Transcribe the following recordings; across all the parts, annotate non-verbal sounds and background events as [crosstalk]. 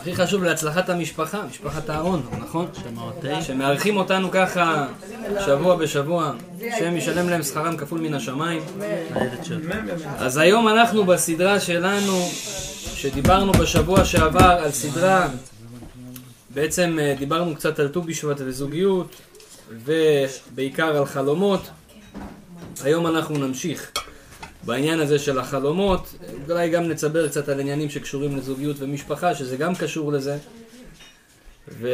הכי חשוב להצלחת המשפחה, משפחת אהרון, נכון? שמארחים אותנו ככה שבוע בשבוע, השם ישלם להם שכרם כפול מן השמיים. אז היום אנחנו בסדרה שלנו, שדיברנו בשבוע שעבר על סדרה, בעצם אה, דיברנו קצת על ט"ו בשבט וזוגיות, ובעיקר על חלומות. היום אנחנו נמשיך. בעניין הזה של החלומות, אולי גם נצבר קצת על עניינים שקשורים לזוגיות ומשפחה, שזה גם קשור לזה. ו...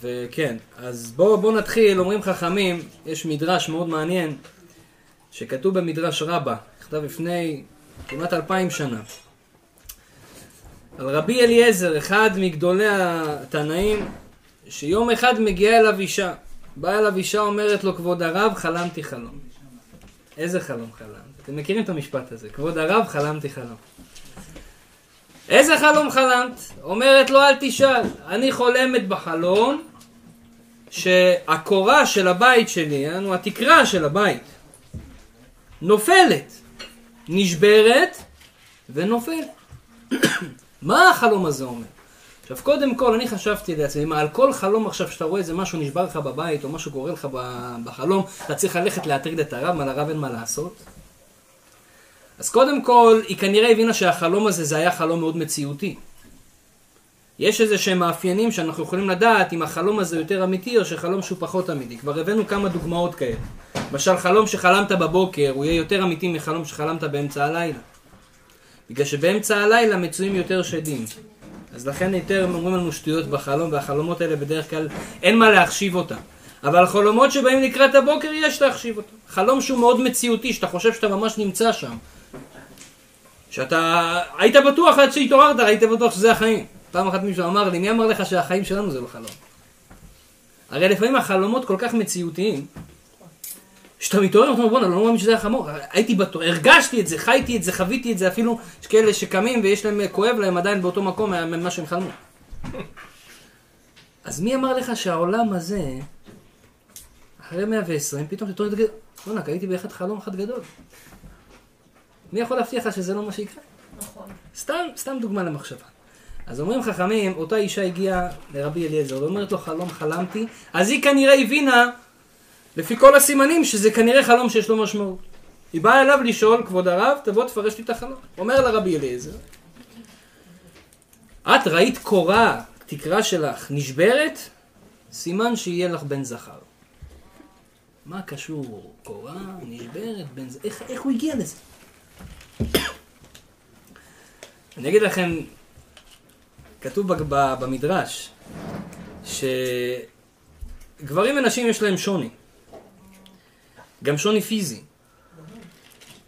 וכן, אז בואו בוא נתחיל, אומרים חכמים, יש מדרש מאוד מעניין, שכתוב במדרש רבה, נכתב לפני כמעט אלפיים שנה. על רבי אליעזר, אחד מגדולי התנאים, שיום אחד מגיעה אליו אישה. באה אליו אישה, אומרת לו, כבוד הרב, חלמתי חלום. איזה חלום חלמת? אתם מכירים את המשפט הזה, כבוד הרב, חלמתי חלום. איזה חלום חלמת? אומרת לו, אל תשאל. אני חולמת בחלום שהקורה של הבית שלי, יענו התקרה של הבית, נופלת, נשברת ונופלת. [coughs] מה החלום הזה אומר? עכשיו, קודם כל, אני חשבתי לעצמי, מה, על כל חלום עכשיו שאתה רואה איזה משהו נשבר לך בבית, או משהו קורה לך בחלום, אתה צריך ללכת להטריד את הרב, מה לרב אין מה לעשות? אז קודם כל, היא כנראה הבינה שהחלום הזה, זה היה חלום מאוד מציאותי. יש איזה שהם מאפיינים שאנחנו יכולים לדעת אם החלום הזה יותר אמיתי או שחלום שהוא פחות אמיתי. כבר הבאנו כמה דוגמאות כאלה. למשל, חלום שחלמת בבוקר הוא יהיה יותר אמיתי מחלום שחלמת באמצע הלילה. בגלל שבאמצע הלילה מצויים יותר שדים. אז לכן יותר הם אומרים לנו שטויות בחלום, והחלומות האלה בדרך כלל אין מה להחשיב אותם. אבל חלומות שבאים לקראת הבוקר יש להחשיב אותם. חלום שהוא מאוד מציאותי, שאתה חושב שאתה ממש נמצא שם. שאתה היית בטוח עד שהתעוררת, היית בטוח שזה החיים. פעם אחת מישהו אמר לי, מי אמר לך שהחיים שלנו זה לא חלום? הרי לפעמים החלומות כל כך מציאותיים, כשאתה מתעורר, אתה אומר, בואנה, לא מאמין שזה היה חמור. הייתי בטוח, הרגשתי את זה, חייתי את זה, חוויתי את זה, אפילו יש כאלה שקמים ויש להם, כואב להם עדיין באותו מקום ממה שהם חלמו. [laughs] אז מי אמר לך שהעולם הזה, אחרי 120, פתאום אתה תגיד, בואנה, הייתי באחד חלום אחד גדול. מי יכול להבטיח לך שזה לא מה שיקרה? נכון. סתם, סתם דוגמה למחשבה. אז אומרים חכמים, אותה אישה הגיעה לרבי אליעזר ואומרת לו חלום חלמתי, אז היא כנראה הבינה לפי כל הסימנים שזה כנראה חלום שיש לו משמעות. היא באה אליו לשאול, כבוד הרב, תבוא תפרש לי את החלום. אומר לה רבי אליעזר, את ראית קורה, תקרה שלך נשברת, סימן שיהיה לך בן זכר. מה קשור קורה, נשברת, בן זכר, איך, איך הוא הגיע לזה? [coughs] אני אגיד לכם, כתוב במדרש, שגברים ונשים יש להם שוני. גם שוני פיזי.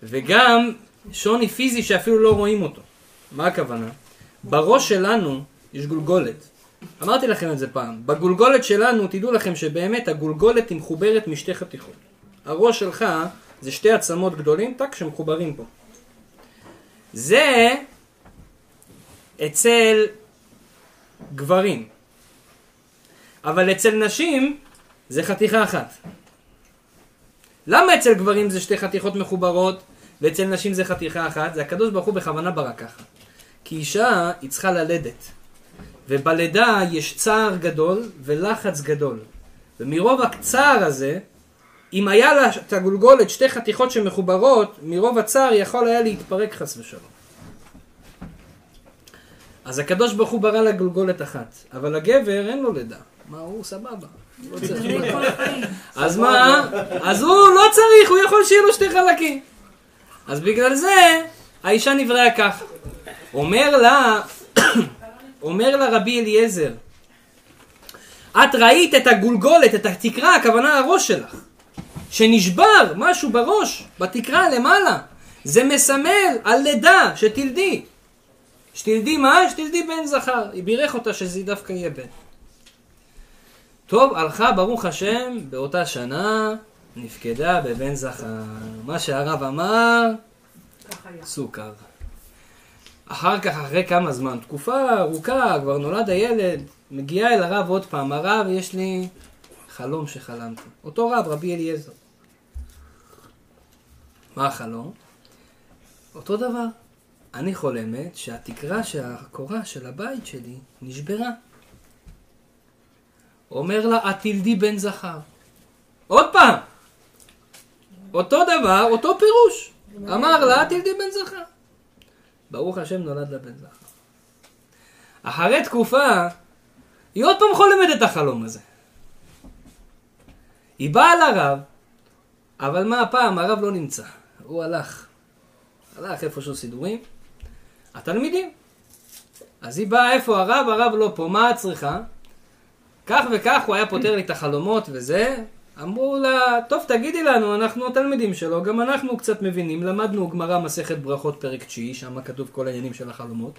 וגם שוני פיזי שאפילו לא רואים אותו. מה הכוונה? בראש שלנו יש גולגולת. אמרתי לכם את זה פעם. בגולגולת שלנו, תדעו לכם שבאמת הגולגולת היא מחוברת משתי חתיכות. הראש שלך זה שתי עצמות גדולים, טק, שמחוברים פה. זה אצל גברים. אבל אצל נשים זה חתיכה אחת. למה אצל גברים זה שתי חתיכות מחוברות ואצל נשים זה חתיכה אחת? זה הקדוש ברוך הוא בכוונה ברא ככה. כי אישה היא צריכה ללדת. ובלידה יש צער גדול ולחץ גדול. ומרוב הצער הזה, אם היה לה את הגולגולת שתי חתיכות שמחוברות, מרוב הצער יכול היה להתפרק חס ושלום. אז הקדוש ברוך הוא ברא לה גולגולת אחת, אבל הגבר אין לו לידה. מה הוא סבבה. [laughs] אז מה? אז הוא לא צריך, הוא יכול שיהיה לו שתי חלקים. אז בגלל זה, האישה נבראה כך. אומר לה, [coughs] אומר לה רבי אליעזר, את ראית את הגולגולת, את התקרה, הכוונה הראש שלך, שנשבר משהו בראש, בתקרה למעלה. זה מסמל על לידה, שתלדי. שתלדי מה? שתלדי בן זכר. היא בירך אותה שזה דווקא יהיה בן. טוב, הלכה ברוך השם באותה שנה, נפקדה בבן זכר. מה שהרב אמר, סוכר. אחר כך, אחרי כמה זמן, תקופה ארוכה, כבר נולד הילד, מגיעה אל הרב עוד פעם, הרב, יש לי חלום שחלמתי. אותו רב, רבי אליעזר. מה החלום? אותו דבר. אני חולמת שהתקרה של הקורה של הבית שלי נשברה. אומר לה, את תלדי בן זכר. עוד פעם, אותו דבר, אותו פירוש. אמר לה, תלדי בן זכר. ברוך השם נולד לה בן זכר. אחרי תקופה, היא עוד פעם חולמת את החלום הזה. היא באה לרב, אבל מה הפעם? הרב לא נמצא. הוא הלך. הלך איפשהו סידורים. התלמידים. אז היא באה, איפה הרב? הרב לא פה. מה את צריכה? כך וכך הוא היה פותר לי את החלומות וזה. אמרו לה, טוב תגידי לנו, אנחנו התלמידים שלו, גם אנחנו קצת מבינים, למדנו גמרא מסכת ברכות פרק תשיעי, שם כתוב כל העניינים של החלומות.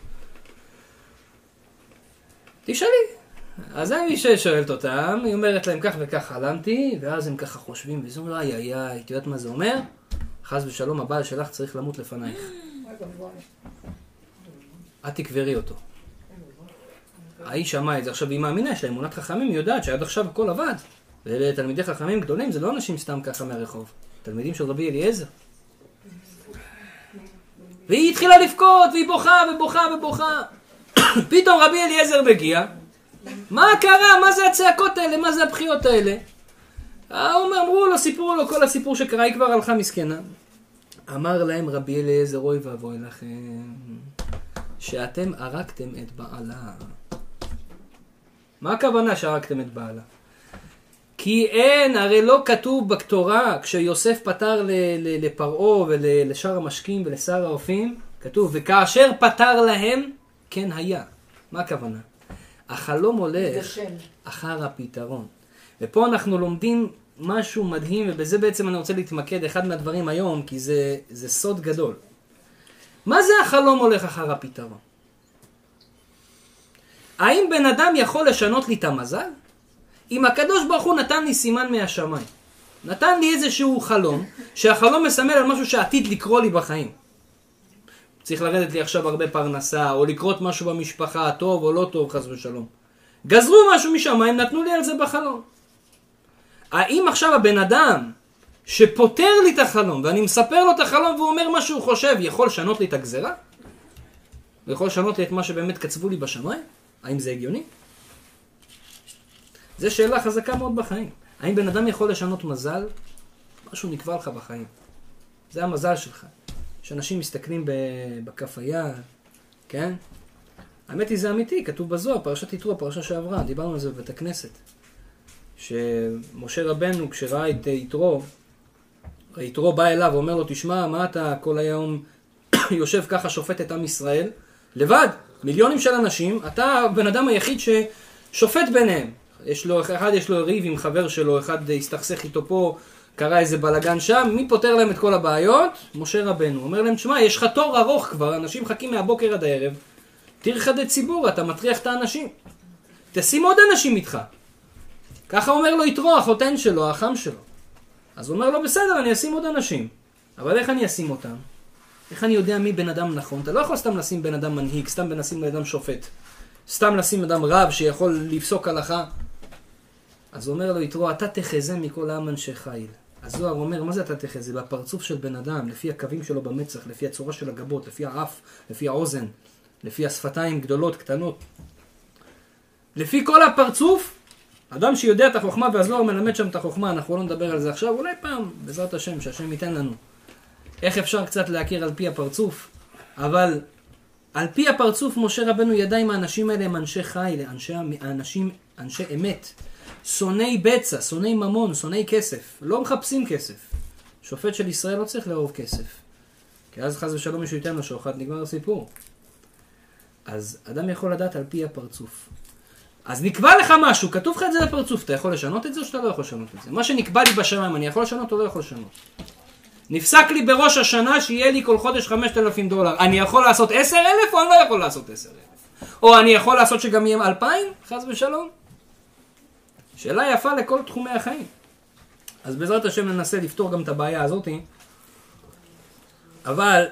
תשאלי. אז אני שואלת אותם, היא אומרת להם כך וכך חלמתי, ואז הם ככה חושבים, וזה אומר, איי איי איי, את יודעת מה זה אומר? חס ושלום הבעל שלך צריך למות לפנייך. את תקברי אותו. האיש שמע את זה, עכשיו היא מאמינה, יש לה אמונת חכמים, היא יודעת שעד עכשיו הכל עבד. ואלה תלמידי חכמים גדולים, זה לא אנשים סתם ככה מהרחוב. תלמידים של רבי אליעזר. והיא התחילה לבכות, והיא בוכה ובוכה ובוכה. [coughs] פתאום רבי אליעזר מגיע, מה קרה? מה זה הצעקות האלה? מה זה הבכיות האלה? אמרו לו, סיפרו לו כל הסיפור שקרה, היא כבר הלכה מסכנה. אמר להם רבי אליעזר, אוי ואבוי לכם, שאתם הרגתם את בעלה. מה הכוונה שהרגתם את בעלה? כי אין, הרי לא כתוב בתורה, כשיוסף פתר לפרעה ולשאר המשקים ולשר האופים, כתוב, וכאשר פתר להם, כן היה. מה הכוונה? החלום הולך אחר הפתרון. ופה אנחנו לומדים משהו מדהים, ובזה בעצם אני רוצה להתמקד, אחד מהדברים היום, כי זה, זה סוד גדול. מה זה החלום הולך אחר הפתרון? האם בן אדם יכול לשנות לי את המזל? אם הקדוש ברוך הוא נתן לי סימן מהשמיים, נתן לי איזשהו חלום, שהחלום מסמל על משהו שעתיד לקרות לי בחיים. צריך לרדת לי עכשיו הרבה פרנסה, או לקרות משהו במשפחה, טוב או לא טוב, חס ושלום. גזרו משהו משמיים, נתנו לי על זה בחלום. האם עכשיו הבן אדם שפותר לי את החלום, ואני מספר לו את החלום והוא אומר מה שהוא חושב, יכול לשנות לי את הגזרה? ויכול לשנות לי את מה שבאמת קצבו לי בשמיים? האם זה הגיוני? זו שאלה חזקה מאוד בחיים. האם בן אדם יכול לשנות מזל? משהו נקבע לך בחיים. זה המזל שלך. שאנשים מסתכלים בכף היד, כן? האמת היא זה אמיתי, כתוב בזוהר, פרשת יתרו, פרשה שעברה, דיברנו על זה בבית הכנסת. שמשה רבנו, כשראה את יתרו, יתרו בא אליו ואומר לו, תשמע, מה אתה כל היום [coughs] יושב ככה שופט את עם ישראל? לבד, מיליונים של אנשים, אתה הבן אדם היחיד ששופט ביניהם. יש לו, אחד יש לו ריב עם חבר שלו, אחד הסתכסך איתו פה, קרה איזה בלאגן שם, מי פותר להם את כל הבעיות? משה רבנו. אומר להם, תשמע, יש לך תור ארוך כבר, אנשים מחכים מהבוקר עד הערב, תרחד ציבור, אתה מטריח את האנשים. תשים עוד אנשים איתך. ככה אומר לו יתרו, החותן שלו, החם שלו. אז הוא אומר לו, בסדר, אני אשים עוד אנשים. אבל איך אני אשים אותם? איך אני יודע מי בן אדם נכון? אתה לא יכול סתם לשים בן אדם מנהיג, סתם לשים בן אדם שופט. סתם לשים אדם רב שיכול לפסוק הלכה. אז אומר לו יתרו, אתה תחזה מכל העם אנשי חיל. הזוהר אומר, מה זה אתה תחזה? בפרצוף של בן אדם, לפי הקווים שלו במצח, לפי הצורה של הגבות, לפי האף, לפי האוזן, לפי השפתיים גדולות, קטנות. לפי כל הפרצוף, אדם שיודע את החוכמה והזוהר מלמד שם את החוכמה, אנחנו לא נדבר על זה עכשיו, אולי פעם, בעזרת השם, שהשם ייתן לנו. איך אפשר קצת להכיר על פי הפרצוף, אבל על פי הפרצוף משה רבנו ידע אם האנשים האלה הם אנשי חיל, אנשי, אנשים, אנשי אמת. שונאי בצע, שונאי ממון, שונאי כסף. לא מחפשים כסף. שופט של ישראל לא צריך לאהוב כסף. כי אז חס ושלום מישהו ייתן לו שוחד, נגמר הסיפור. אז אדם יכול לדעת על פי הפרצוף. אז נקבע לך משהו, כתוב לך את זה בפרצוף, אתה יכול לשנות את זה או שאתה לא יכול לשנות את זה? מה שנקבע לי בשמיים, אני יכול לשנות או לא יכול לשנות? נפסק לי בראש השנה שיהיה לי כל חודש 5,000 דולר. אני יכול לעשות 10,000 או אני לא יכול לעשות 10,000? או אני יכול לעשות שגם יהיה 2,000, חס ושלום? שאלה יפה לכל תחומי החיים. אז בעזרת השם ננסה לפתור גם את הבעיה הזאתי. אבל,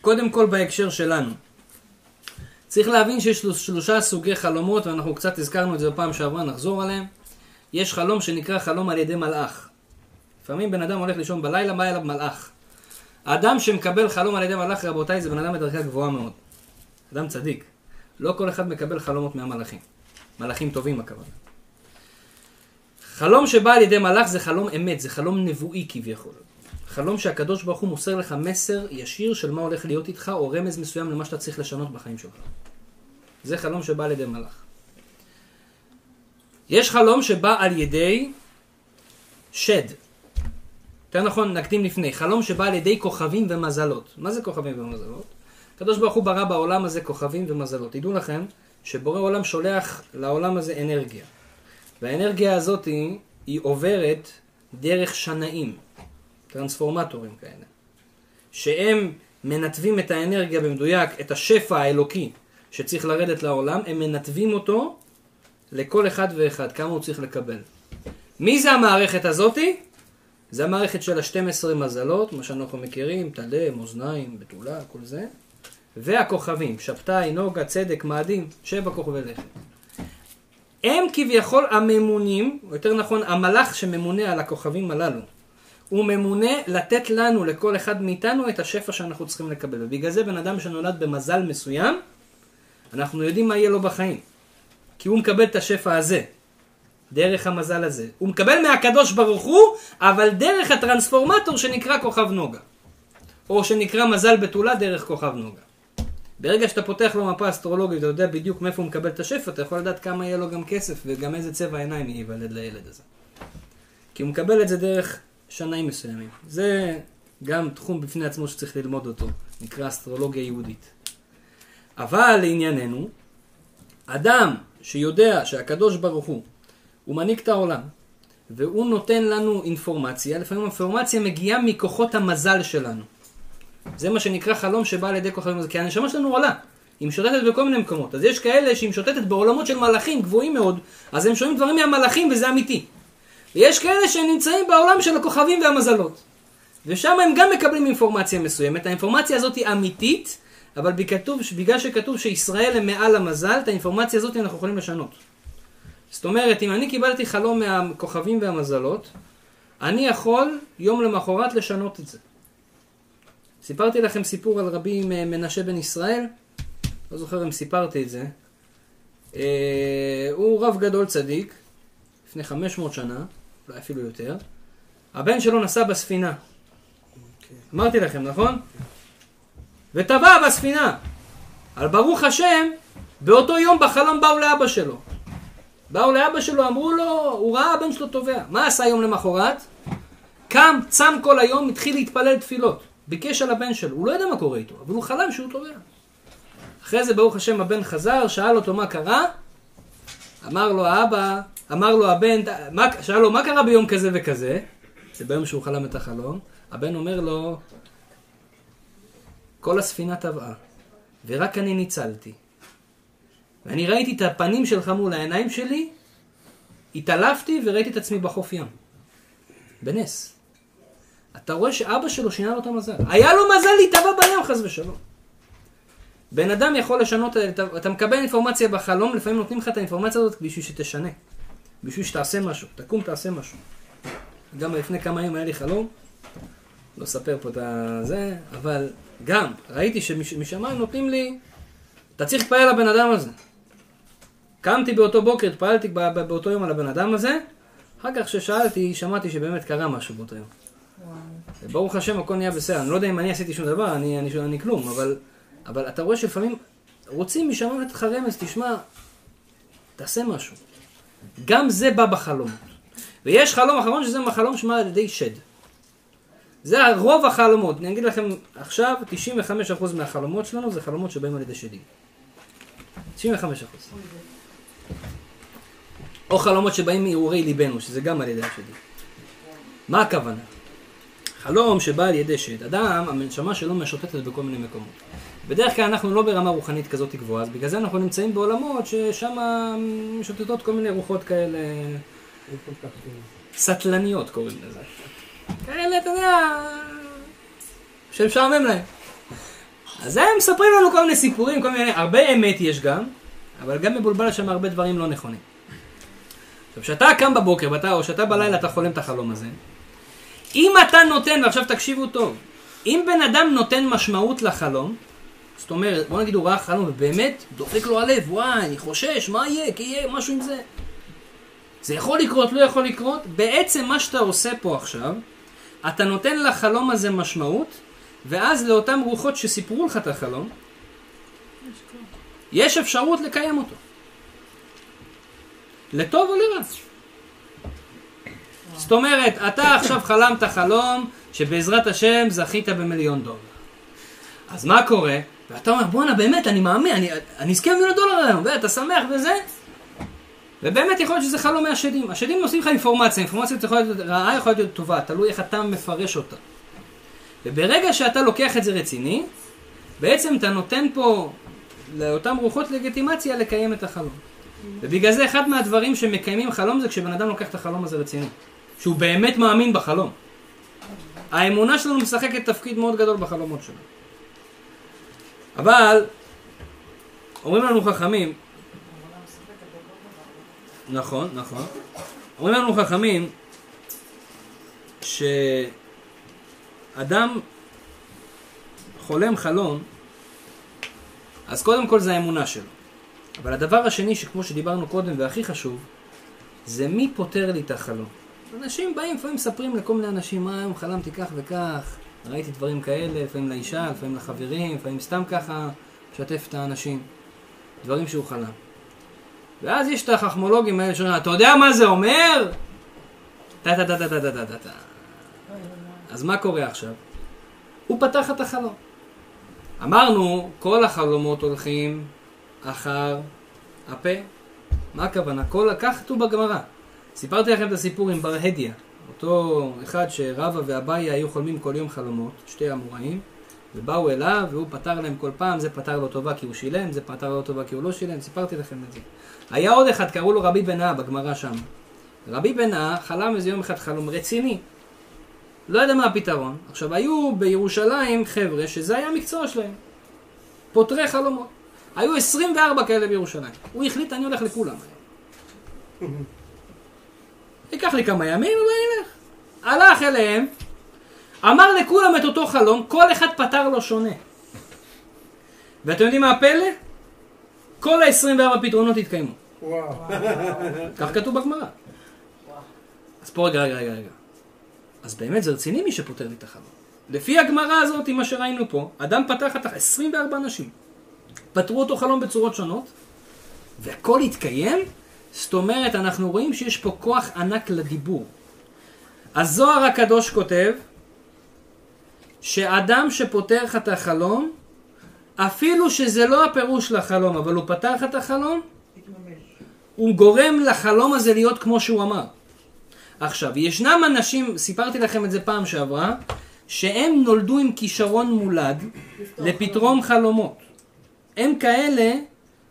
קודם כל בהקשר שלנו. צריך להבין שיש שלושה סוגי חלומות, ואנחנו קצת הזכרנו את זה בפעם שעברה, נחזור עליהם. יש חלום שנקרא חלום על ידי מלאך. לפעמים בן אדם הולך לישון בלילה, בא אליו מלאך. אדם שמקבל חלום על ידי מלאך, רבותיי, זה בן אדם בדרגה גבוהה מאוד. אדם צדיק. לא כל אחד מקבל חלומות מהמלאכים. מלאכים טובים הכוונה. חלום שבא על ידי מלאך זה חלום אמת, זה חלום נבואי כביכול. חלום שהקדוש ברוך הוא מוסר לך מסר ישיר של מה הולך להיות איתך, או רמז מסוים למה שאתה צריך לשנות בחיים שלך. זה חלום שבא על ידי מלאך. יש חלום שבא על ידי שד. יותר נכון, נקדים לפני. חלום שבא על ידי כוכבים ומזלות. מה זה כוכבים ומזלות? הקדוש ברוך הוא ברא בעולם הזה כוכבים ומזלות. תדעו לכם שבורא עולם שולח לעולם הזה אנרגיה. והאנרגיה הזאת היא, היא עוברת דרך שנאים, טרנספורמטורים כאלה, שהם מנתבים את האנרגיה במדויק, את השפע האלוקי שצריך לרדת לעולם, הם מנתבים אותו לכל אחד ואחד, כמה הוא צריך לקבל. מי זה המערכת הזאתי? זה המערכת של ה-12 מזלות, מה שאנחנו מכירים, טלה, מאזניים, בתולה, כל זה. והכוכבים, שבתאי, נוגה, צדק, מאדים, שבע כוכבי לכת. הם כביכול הממונים, או יותר נכון המלאך שממונה על הכוכבים הללו. הוא ממונה לתת לנו, לכל אחד מאיתנו, את השפע שאנחנו צריכים לקבל. ובגלל זה בן אדם שנולד במזל מסוים, אנחנו יודעים מה יהיה לו בחיים. כי הוא מקבל את השפע הזה, דרך המזל הזה. הוא מקבל מהקדוש ברוך הוא, אבל דרך הטרנספורמטור שנקרא כוכב נוגה. או שנקרא מזל בתולה דרך כוכב נוגה. ברגע שאתה פותח לו מפה אסטרולוגית ואתה יודע בדיוק מאיפה הוא מקבל את השפע, אתה יכול לדעת כמה יהיה לו גם כסף וגם איזה צבע עיניים ייוולד לילד הזה. כי הוא מקבל את זה דרך שנאים מסוימים. זה גם תחום בפני עצמו שצריך ללמוד אותו, נקרא אסטרולוגיה יהודית. אבל לענייננו, אדם שיודע שהקדוש ברוך הוא, הוא מנהיג את העולם, והוא נותן לנו אינפורמציה, לפעמים האינפורמציה מגיעה מכוחות המזל שלנו. זה מה שנקרא חלום שבא על ידי כוכבים, כי הנשמה שלנו עולה. היא משוטטת בכל מיני מקומות. אז יש כאלה שהיא משוטטת בעולמות של מלאכים גבוהים מאוד, אז הם שומעים דברים מהמלאכים וזה אמיתי. ויש כאלה שנמצאים בעולם של הכוכבים והמזלות. ושם הם גם מקבלים אינפורמציה מסוימת. האינפורמציה הזאת היא אמיתית, אבל בכתוב, בגלל שכתוב שישראל הם מעל המזל, את האינפורמציה הזאת אנחנו יכולים לשנות. זאת אומרת, אם אני קיבלתי חלום מהכוכבים והמזלות, אני יכול יום למחרת לשנות את זה. סיפרתי לכם סיפור על רבי מנשה בן ישראל, לא זוכר אם סיפרתי את זה. אה, הוא רב גדול צדיק, לפני 500 שנה, אולי אפילו יותר. הבן שלו נסע בספינה. Okay. אמרתי לכם, נכון? וטבע בספינה. אבל ברוך השם, באותו יום בחלום באו לאבא שלו. באו לאבא שלו, אמרו לו, הוא ראה הבן שלו טובע. מה עשה יום למחרת? קם, צם כל היום, התחיל להתפלל תפילות. ביקש על הבן שלו, הוא לא יודע מה קורה איתו, אבל הוא חלם שהוא טובע. אחרי זה ברוך השם הבן חזר, שאל אותו מה קרה, אמר לו האבא, אמר לו הבן, מה, שאל לו מה קרה ביום כזה וכזה, זה ביום שהוא חלם את החלום, הבן אומר לו, כל הספינה טבעה, ורק אני ניצלתי. ואני ראיתי את הפנים שלך מול העיניים שלי, התעלפתי וראיתי את עצמי בחוף ים. בנס. אתה רואה שאבא שלו שינה לו את המזל. היה לו מזל להתאבע בים חס ושלום. בן אדם יכול לשנות, אתה מקבל אינפורמציה בחלום, לפעמים נותנים לך את האינפורמציה הזאת בשביל שתשנה. בשביל שתעשה משהו, תקום תעשה משהו. גם לפני כמה ימים היה לי חלום, לא אספר פה את זה, אבל גם, ראיתי שמשמיים נותנים לי, אתה צריך להתפעל לבן אדם הזה. קמתי באותו בוקר, התפעלתי באותו יום על הבן אדם הזה, אחר כך כששאלתי, שמעתי שבאמת קרה משהו באותו יום. ברוך השם הכל נהיה בסדר, אני לא יודע אם אני עשיתי שום דבר, אני, אני, אני כלום, אבל, אבל אתה רואה שלפעמים רוצים משם לתת לך רמז, תשמע, תעשה משהו. גם זה בא בחלום. ויש חלום אחרון שזה חלום שמע על ידי שד. זה רוב החלומות. אני אגיד לכם עכשיו, 95% מהחלומות שלנו זה חלומות שבאים על ידי שדים. 95%. או חלומות שבאים מהרהורי ליבנו, שזה גם על ידי השדים. מה הכוונה? חלום שבא על ידי שד. אדם, הנשמה שלו משוטטת בכל מיני מקומות. בדרך כלל אנחנו לא ברמה רוחנית כזאת גבוהה, אז בגלל זה אנחנו נמצאים בעולמות ששם משוטטות כל מיני רוחות כאלה... סטלניות קוראים לזה. כאלה, אתה יודע, שמשעמם להם. אז הם מספרים לנו כל מיני סיפורים, כל מיני, הרבה אמת יש גם, אבל גם מבולבל שם הרבה דברים לא נכונים. עכשיו, כשאתה קם בבוקר, ואתה, או שאתה בלילה אתה חולם את החלום הזה, אם אתה נותן, ועכשיו תקשיבו טוב, אם בן אדם נותן משמעות לחלום, זאת אומרת, בוא נגיד הוא ראה חלום ובאמת דופק לו הלב, וואי, אני חושש, מה יהיה? כי יהיה משהו עם זה. זה יכול לקרות, לא יכול לקרות. בעצם מה שאתה עושה פה עכשיו, אתה נותן לחלום הזה משמעות, ואז לאותן רוחות שסיפרו לך את החלום, יש אפשרות לקיים אותו. לטוב או לרע. זאת אומרת, אתה עכשיו חלמת חלום שבעזרת השם זכית במיליון דולר. אז מה קורה? ואתה אומר, בואנה, באמת, אני מאמין, אני, אני אזכה במיליון דולר היום, ואתה שמח וזה, ובאמת יכול להיות שזה חלום מהשדים. השדים נושאים לך אינפורמציה, אינפורמציה יכולה להיות רעה, יכולה להיות טובה, תלוי איך אתה מפרש אותה. וברגע שאתה לוקח את זה רציני, בעצם אתה נותן פה לאותן רוחות לגיטימציה לקיים את החלום. ובגלל זה אחד מהדברים שמקיימים חלום זה כשבן אדם לוקח את החלום הזה רציני. שהוא באמת מאמין בחלום. האמונה שלנו משחקת תפקיד מאוד גדול בחלומות שלנו. אבל, אומרים לנו חכמים, נכון, נכון, אומרים לנו חכמים, שאדם חולם חלום, אז קודם כל זה האמונה שלו. אבל הדבר השני, שכמו שדיברנו קודם והכי חשוב, זה מי פותר לי את החלום. אנשים באים, לפעמים מספרים לכל מיני אנשים, מה היום חלמתי כך וכך, ראיתי דברים כאלה, לפעמים לאישה, לפעמים לחברים, לפעמים סתם ככה, משתף את האנשים. דברים שהוא חלם. ואז יש את החכמולוגים האלה שאומרים, אתה יודע מה זה אומר? טה טה טה טה טה טה טה. אז מה קורה עכשיו? הוא פתח את החלום. אמרנו, כל החלומות הולכים אחר הפה. מה הכוונה? כל, כך כתוב בגמרא. סיפרתי לכם את הסיפור עם בר הדיה, אותו אחד שרבא ואביי היו חולמים כל יום חלומות, שתי אמוראים, ובאו אליו והוא פתר להם כל פעם, זה פתר לו טובה כי הוא שילם, זה פתר לו טובה כי הוא לא שילם, סיפרתי לכם את זה. היה עוד אחד, קראו לו רבי בן-אה בגמרא שם. רבי בן-אה חלם איזה יום אחד חלום רציני. לא יודע מה הפתרון. עכשיו, היו בירושלים חבר'ה שזה היה המקצוע שלהם. פותרי חלומות. היו 24 כאלה בירושלים. הוא החליט, אני הולך לכולם. ייקח לי כמה ימים ואני אלך. הלך אליהם, אמר לכולם את אותו חלום, כל אחד פתר לו שונה. ואתם יודעים מה הפלא? כל ה-24 פתרונות התקיימו. כך כתוב בגמרא. אז פה רגע, רגע, רגע, רגע. אז באמת זה רציני מי שפותר לי את החלום. לפי הגמרא הזאת, מה שראינו פה, אדם פתח את 24 אנשים. פתרו אותו חלום בצורות שונות, והכל התקיים, זאת אומרת, אנחנו רואים שיש פה כוח ענק לדיבור. הזוהר הקדוש כותב, שאדם שפותר לך את החלום, אפילו שזה לא הפירוש לחלום, אבל הוא פתר לך את החלום, הוא גורם לחלום הזה להיות כמו שהוא אמר. עכשיו, ישנם אנשים, סיפרתי לכם את זה פעם שעברה, שהם נולדו עם כישרון מולד לפתרון חלומות. הם כאלה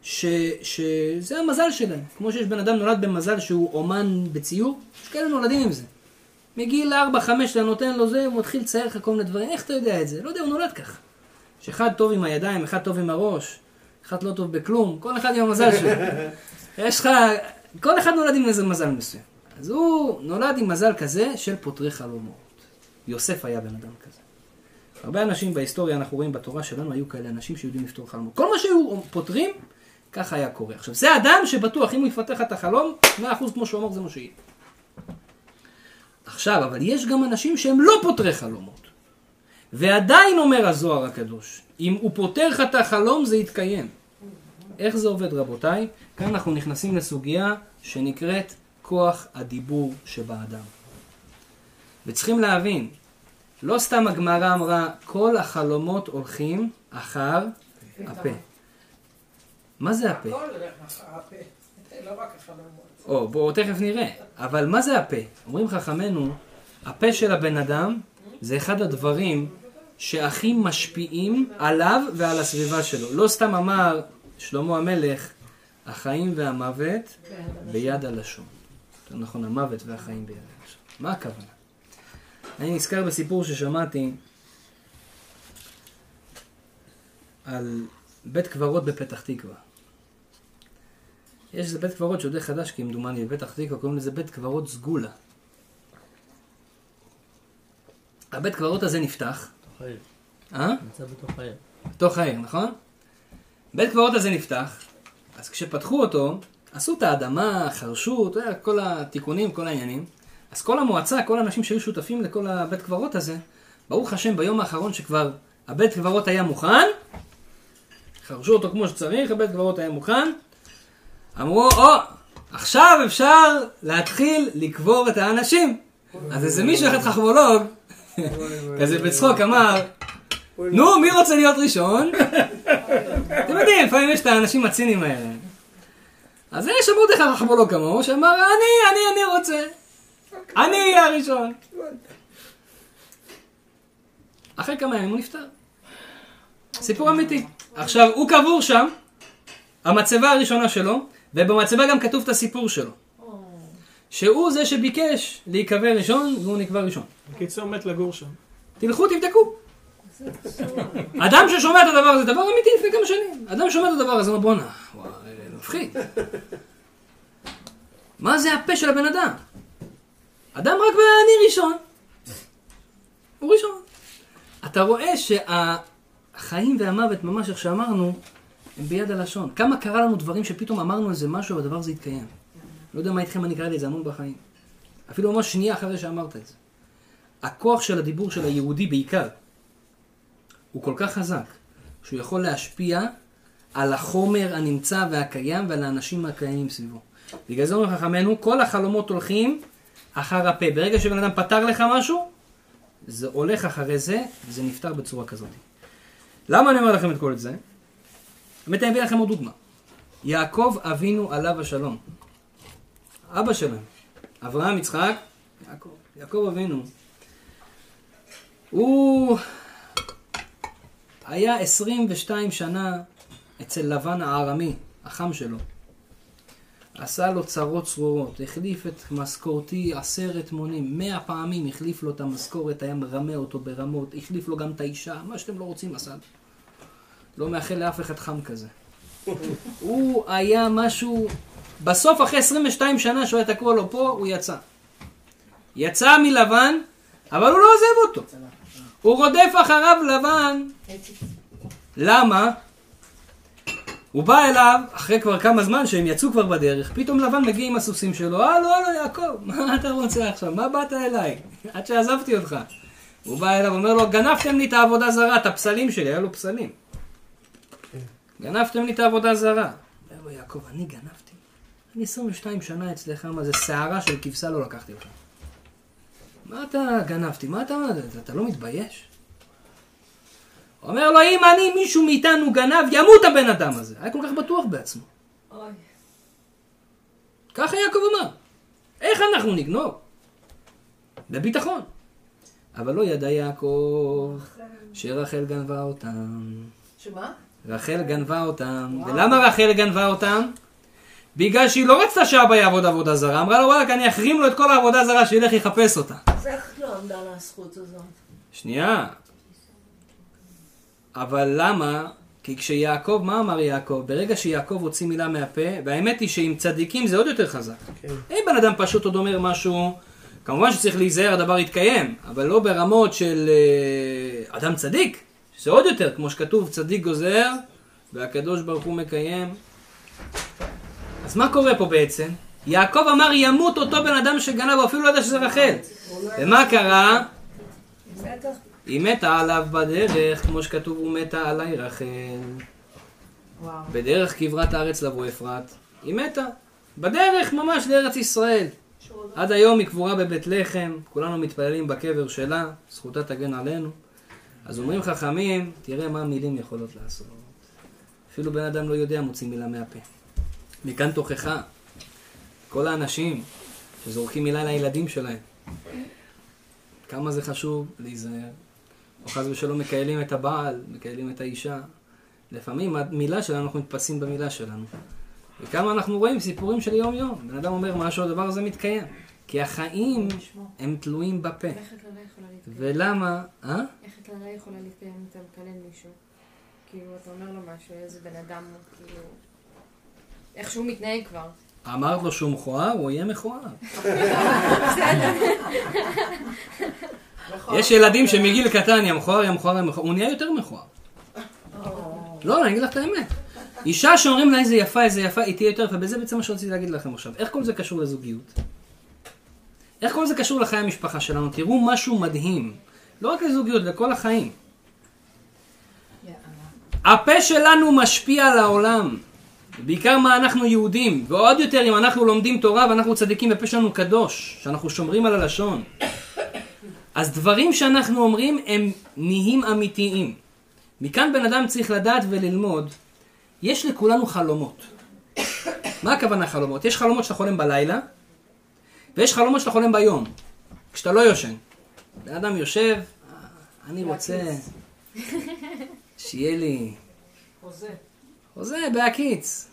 ש, שזה המזל שלהם. כמו שיש בן אדם נולד במזל שהוא אומן בציור, יש כאלה נולדים עם זה. מגיל 4-5 אתה נותן לו זה, הוא מתחיל לצייר לך כל מיני דברים, איך אתה יודע את זה? לא יודע, הוא נולד ככה. שאחד טוב עם הידיים, אחד טוב עם הראש, אחד לא טוב בכלום, כל אחד עם המזל שלו. [laughs] יש לך, כל אחד נולד עם איזה מזל מסוים. אז הוא נולד עם מזל כזה של פותרי חלומות. יוסף היה בן אדם כזה. הרבה אנשים בהיסטוריה, אנחנו רואים בתורה שלנו, היו כאלה אנשים שיודעים לפתור חלומות. כל מה שהיו פותרים, ככה היה קורה. עכשיו, זה אדם שבטוח, אם הוא יפתח את החלום, 100% כמו שהוא אמר, זה מה שיהיה. עכשיו, אבל יש גם אנשים שהם לא פותרי חלומות. ועדיין אומר הזוהר הקדוש, אם הוא פותר לך את החלום זה יתקיים. איך זה עובד רבותיי? כאן אנחנו נכנסים לסוגיה שנקראת כוח הדיבור שבאדם. וצריכים להבין, לא סתם הגמרא אמרה, כל החלומות הולכים אחר הפה. מה זה הפה? לא או, בואו תכף נראה. אבל מה זה הפה? אומרים חכמינו, הפה של הבן אדם זה אחד הדברים שהכי משפיעים עליו ועל הסביבה שלו. לא סתם אמר שלמה המלך, החיים והמוות ביד הלשון. יותר נכון, המוות והחיים ביד הלשון. מה הכוונה? אני נזכר בסיפור ששמעתי על בית קברות בפתח תקווה. יש איזה בית קברות שהוא די חדש כמדומני בפתח תקווה, קוראים לזה בית קברות סגולה. הבית קברות הזה נפתח, אה? נמצא בתוך העיר. בתוך העיר, נכון? בית קברות הזה נפתח, אז כשפתחו אותו, עשו את האדמה, חרשו, אתה יודע, כל התיקונים, כל העניינים. אז כל המועצה, כל האנשים שהיו שותפים לכל הבית קברות הזה, ברוך השם, ביום האחרון שכבר הבית קברות היה מוכן, חרשו אותו כמו שצריך, הבית קברות היה מוכן, אמרו, או, עכשיו אפשר להתחיל לקבור את האנשים. אז איזה מישהו אחד חכמולוג, כזה בצחוק אמר, נו, מי רוצה להיות ראשון? אתם יודעים, לפעמים יש את האנשים הציניים האלה. אז יש עמוד אחד חכמולוג כמוהו, שאמר, אני, אני, אני רוצה. אני אהיה הראשון. אחרי כמה ימים הוא נפטר. סיפור אמיתי. עכשיו, הוא קבור שם, המצבה הראשונה שלו, ובמצבה גם כתוב את הסיפור שלו. שהוא זה שביקש להיקבר ראשון, והוא נקבר ראשון. בקיצור, מת לגור שם. תלכו, תבדקו. אדם ששומע את הדבר הזה, דבר אמיתי לפני כמה שנים. אדם שומע את הדבר הזה, אומר בואנה, וואי, מפחיד. מה זה הפה של הבן אדם? אדם רק באני ראשון. הוא ראשון. אתה רואה שהחיים והמוות, ממש איך שאמרנו, הם ביד הלשון. כמה קרה לנו דברים שפתאום אמרנו איזה משהו והדבר הזה התקיים. לא יודע מה איתכם, אני קראתי את זה המון בחיים. אפילו ממש שנייה אחרי שאמרת את זה. הכוח של הדיבור של היהודי בעיקר, הוא כל כך חזק, שהוא יכול להשפיע על החומר הנמצא והקיים ועל האנשים הקיימים סביבו. בגלל זה אומרים חכמינו, כל החלומות הולכים אחר הפה. ברגע שבן אדם פתר לך משהו, זה הולך אחרי זה, וזה נפתר בצורה כזאת. למה אני אומר לכם את כל זה? באמת אני אביא לכם עוד דוגמה. יעקב אבינו עליו השלום. אבא שלהם, אברהם, יצחק, יעקב. יעקב אבינו. הוא היה 22 שנה אצל לבן הארמי, החם שלו. עשה לו צרות צרורות, החליף את משכורתי עשרת מונים, מאה פעמים החליף לו את המשכורת, היה מרמה אותו ברמות, החליף לו גם את האישה, מה שאתם לא רוצים עשה. לא מאחל לאף אחד חם כזה. [laughs] הוא היה משהו, בסוף אחרי 22 שנה שהוא היה תקוע לו פה, הוא יצא. יצא מלבן, אבל הוא לא עוזב אותו. הוא רודף אחריו לבן. למה? הוא בא אליו, אחרי כבר כמה זמן שהם יצאו כבר בדרך, פתאום לבן מגיע עם הסוסים שלו, הלו, הלו, יעקב, מה אתה רוצה עכשיו? מה באת אליי? עד שעזבתי אותך. הוא בא אליו, אומר לו, גנבתם לי את העבודה זרה, את הפסלים שלי, היה לו פסלים. גנבתם לי את העבודה זרה. אומר לו, יעקב, אני גנבתי? אני 22 שנה אצלך, מה זה שערה של כבשה לא לקחתי לך. מה אתה גנבתי? מה אתה, אתה, לא מתבייש? אומר לו, אם אני, מישהו מאיתנו גנב, ימות הבן אדם הזה. היה כל כך בטוח בעצמו. אוי. ככה יעקב אמר. איך אנחנו נגנוב? בביטחון. אבל לא ידע יעקב שרחל גנבה אותם. שמה? רחל גנבה אותם. ולמה רחל גנבה אותם? בגלל שהיא לא רצתה שאבא יעבוד עבודה זרה. אמרה לו, וואלכ, אני אחרים לו את כל העבודה הזרה, שילך יחפש אותה. אז איך לא עמדה לה הזכות הזאת? שנייה. אבל למה? כי כשיעקב, מה אמר יעקב? ברגע שיעקב הוציא מילה מהפה, והאמת היא שעם צדיקים זה עוד יותר חזק. כן. אם בן אדם פשוט עוד אומר משהו, כמובן שצריך להיזהר, הדבר יתקיים, אבל לא ברמות של אה, אדם צדיק, שזה עוד יותר, כמו שכתוב, צדיק גוזר, והקדוש ברוך הוא מקיים. אז מה קורה פה בעצם? יעקב אמר ימות אותו בן אדם שגנב, הוא אפילו לא ידע שזה רחל. ומה קרה? היא מתה עליו בדרך, כמו שכתוב, הוא מתה עליי רחל. וואו. בדרך כברת הארץ לבוא אפרת. היא מתה. בדרך ממש לארץ ישראל. עד היום היא קבורה בבית לחם, כולנו מתפללים בקבר שלה, זכותה תגן עלינו. אז אומרים חכמים, תראה מה המילים יכולות לעשות. אפילו בן אדם לא יודע, מוציא מילה מהפה. מכאן תוכחה. כל האנשים שזורקים מילה לילדים שלהם. כמה זה חשוב להיזהר. או חס ושלום מקיילים את הבעל, מקיילים את האישה. לפעמים המילה שלנו, אנחנו מתפסים במילה שלנו. וכמה אנחנו רואים סיפורים של יום-יום. בן אדם אומר משהו, הדבר הזה מתקיים. כי החיים הם תלויים בפה. איך הקללה יכולה להתקיים? ולמה? אה? איך הקללה יכולה להתקיים אם אתה מקלל מישהו? כאילו, אתה אומר לו משהו, איזה בן אדם הוא, כאילו... איך שהוא מתנהג כבר. אמרת לו שהוא מכוער, הוא יהיה מכוער. יש ילדים שמגיל קטן יא מכוער, יא מכוער, יא מכוער, הוא נהיה יותר מכוער. לא, אני אגיד לך את האמת. אישה שאומרים לה איזה יפה, איזה יפה, היא תהיה יותר יפה, וזה בעצם מה שרציתי להגיד לכם עכשיו. איך כל זה קשור לזוגיות? איך כל זה קשור לחיי המשפחה שלנו? תראו משהו מדהים. לא רק לזוגיות, לכל החיים. הפה שלנו משפיע על העולם. בעיקר מה אנחנו יהודים, ועוד יותר אם אנחנו לומדים תורה ואנחנו צדיקים, הפה שלנו קדוש, שאנחנו שומרים על הלשון. אז דברים שאנחנו אומרים הם נהיים אמיתיים. מכאן בן אדם צריך לדעת וללמוד, יש לכולנו חלומות. מה הכוונה חלומות? יש חלומות שאתה חולם בלילה, ויש חלומות שאתה חולם ביום, כשאתה לא יושן. בן אדם יושב, אני רוצה שיהיה לי... חוזה. חוזה בהקיץ.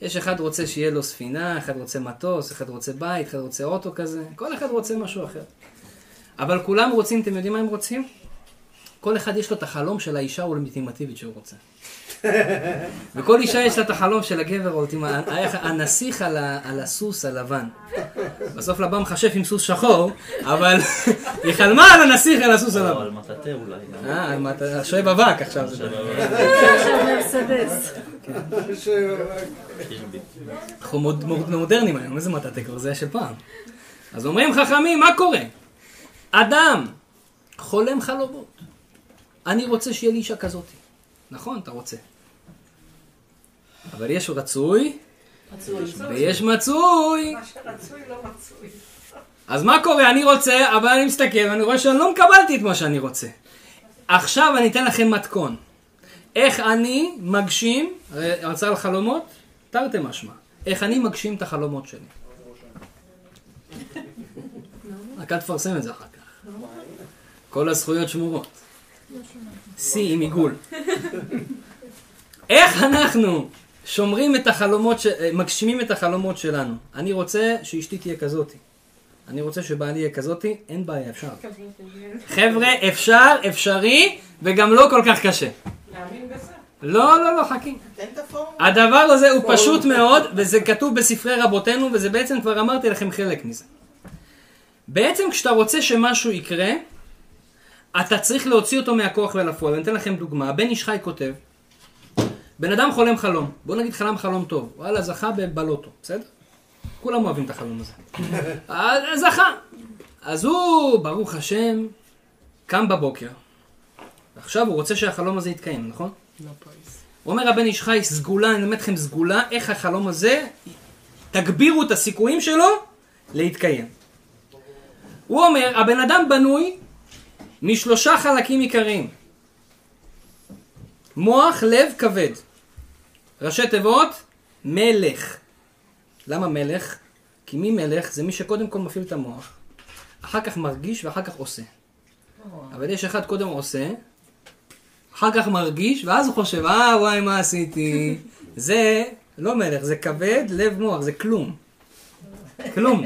יש אחד רוצה שיהיה לו ספינה, אחד רוצה מטוס, אחד רוצה בית, אחד רוצה אוטו כזה, כל אחד רוצה משהו אחר. אבל כולם רוצים, אתם יודעים מה הם רוצים? כל אחד יש לו את החלום של האישה האולטימטיבית שהוא רוצה. וכל אישה יש לה את החלום של הגבר האולטימטיבי, הנסיך על, ה, על הסוס הלבן. בסוף לבא מחשף עם סוס שחור, אבל [laughs] היא חלמה על הנסיך על הסוס לא, הלבן. על מטאטא אולי. אה, אתה שואב אבק עכשיו. עכשיו מרסדס. אנחנו מוד- מוד- מודרניים היום, איזה מטאטא כבר זה של פעם. אז אומרים חכמים, מה קורה? אדם חולם חלומות. אני רוצה שיהיה לי אישה כזאת. נכון, אתה רוצה. אבל יש רצוי ויש מצוי. מה שרצוי לא מצוי. אז מה קורה? אני רוצה, אבל אני מסתכל ואני רואה שאני לא מקבלתי את מה שאני רוצה. עכשיו אני אתן לכם מתכון. איך אני מגשים, הרצאה על חלומות, תרתי משמע. איך אני מגשים את החלומות שלי. רק אל תפרסם את זה אחר כך. כל הזכויות שמורות. שיא עם עיגול. [laughs] איך אנחנו שומרים את החלומות, ש... מגשימים את החלומות שלנו? אני רוצה שאשתי תהיה כזאתי. אני רוצה שבעלי יהיה כזאתי, אין בעיה, אפשר. חבר'ה, אפשר, אפשרי, וגם לא כל כך קשה. להאמין בזה. לא, לא, לא, חכי. הדבר הזה הוא פשוט מאוד, וזה כתוב בספרי רבותינו, וזה בעצם, כבר אמרתי לכם חלק מזה. בעצם כשאתה רוצה שמשהו יקרה, אתה צריך להוציא אותו מהכוח ולפועל. אני אתן לכם דוגמה. הבן איש חי כותב, בן אדם חולם חלום, בוא נגיד חלם חלום טוב, וואלה זכה ב- בלוטו, בסדר? כולם אוהבים את החלום הזה. זכה. אז הוא, ברוך השם, קם בבוקר. עכשיו הוא רוצה שהחלום הזה יתקיים, נכון? הוא אומר הבן איש חי, סגולה, אני אלמד אתכם סגולה, איך החלום הזה, תגבירו את הסיכויים שלו להתקיים. הוא אומר, הבן אדם בנוי משלושה חלקים עיקריים. מוח, לב, כבד. ראשי תיבות, מלך. למה מלך? כי מי מלך? זה מי שקודם כל מפעיל את המוח, אחר כך מרגיש ואחר כך עושה. אבל יש אחד קודם עושה, אחר כך מרגיש, ואז הוא חושב, אה, וואי, מה עשיתי? [laughs] זה לא מלך, זה כבד, לב, מוח, זה כלום. כלום.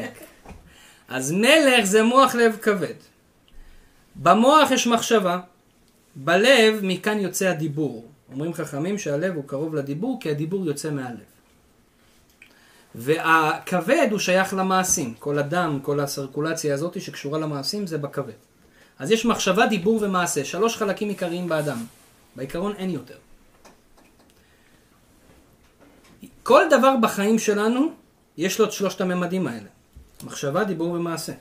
אז מלך זה מוח, לב, כבד. במוח יש מחשבה, בלב מכאן יוצא הדיבור. אומרים חכמים שהלב הוא קרוב לדיבור, כי הדיבור יוצא מהלב. והכבד הוא שייך למעשים. כל הדם, כל הסרקולציה הזאת שקשורה למעשים זה בכבד. אז יש מחשבה, דיבור ומעשה, שלוש חלקים עיקריים באדם. בעיקרון אין יותר. כל דבר בחיים שלנו, יש לו את שלושת הממדים האלה. מחשבה, דיבור ומעשה.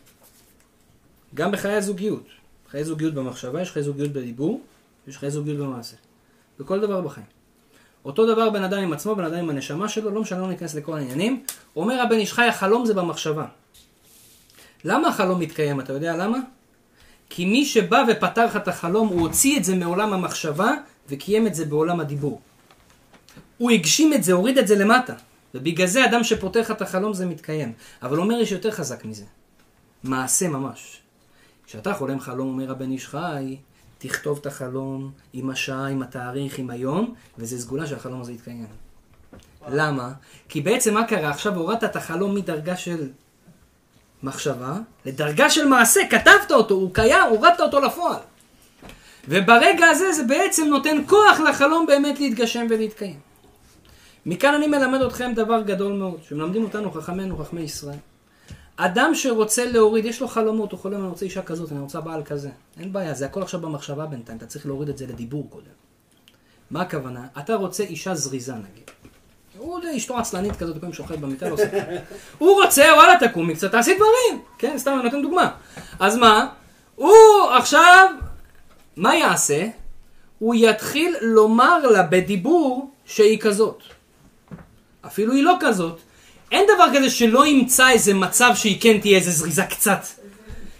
גם בחיי הזוגיות. חיי זוגיות במחשבה, יש חיי זוגיות בדיבור, יש חיי זוגיות במעשה. בכל דבר בחיים. אותו דבר בן אדם עם עצמו, בן אדם עם הנשמה שלו, לא משנה, לא ניכנס לכל העניינים. אומר הבן איש חי, החלום זה במחשבה. למה החלום מתקיים? אתה יודע למה? כי מי שבא ופתר לך את החלום, הוא הוציא את זה מעולם המחשבה וקיים את זה בעולם הדיבור. הוא הגשים את זה, הוריד את זה למטה. ובגלל זה אדם שפותח לך את החלום זה מתקיים. אבל אומר יש יותר חזק מזה. מעשה ממש. כשאתה חולם חלום, אומר הבן איש חי, תכתוב את החלום עם השעה, עם התאריך, עם היום, וזה סגולה שהחלום הזה יתקיים. למה? כי בעצם מה קרה? עכשיו הורדת את החלום מדרגה של מחשבה לדרגה של מעשה, כתבת אותו, הוא קיים, הורדת אותו לפועל. וברגע הזה זה בעצם נותן כוח לחלום באמת להתגשם ולהתקיים. מכאן אני מלמד אתכם דבר גדול מאוד, שמלמדים אותנו חכמינו, חכמי ישראל. אדם שרוצה להוריד, יש לו חלומות, הוא חולם, אני רוצה אישה כזאת, אני רוצה בעל כזה. אין בעיה, זה הכל עכשיו במחשבה בינתיים, אתה צריך להוריד את זה לדיבור קודם. מה הכוונה? אתה רוצה אישה זריזה נגיד. הוא אשתו עצלנית כזאת, כל יום שוכב במיטה, לא עושה. הוא רוצה, וואלה, תקומי קצת, תעשי דברים. כן, סתם אני נותן דוגמה. אז מה? הוא עכשיו, מה יעשה? הוא יתחיל לומר לה בדיבור שהיא כזאת. אפילו היא לא כזאת. אין דבר כזה שלא ימצא איזה מצב שהיא כן תהיה איזה זריזה קצת.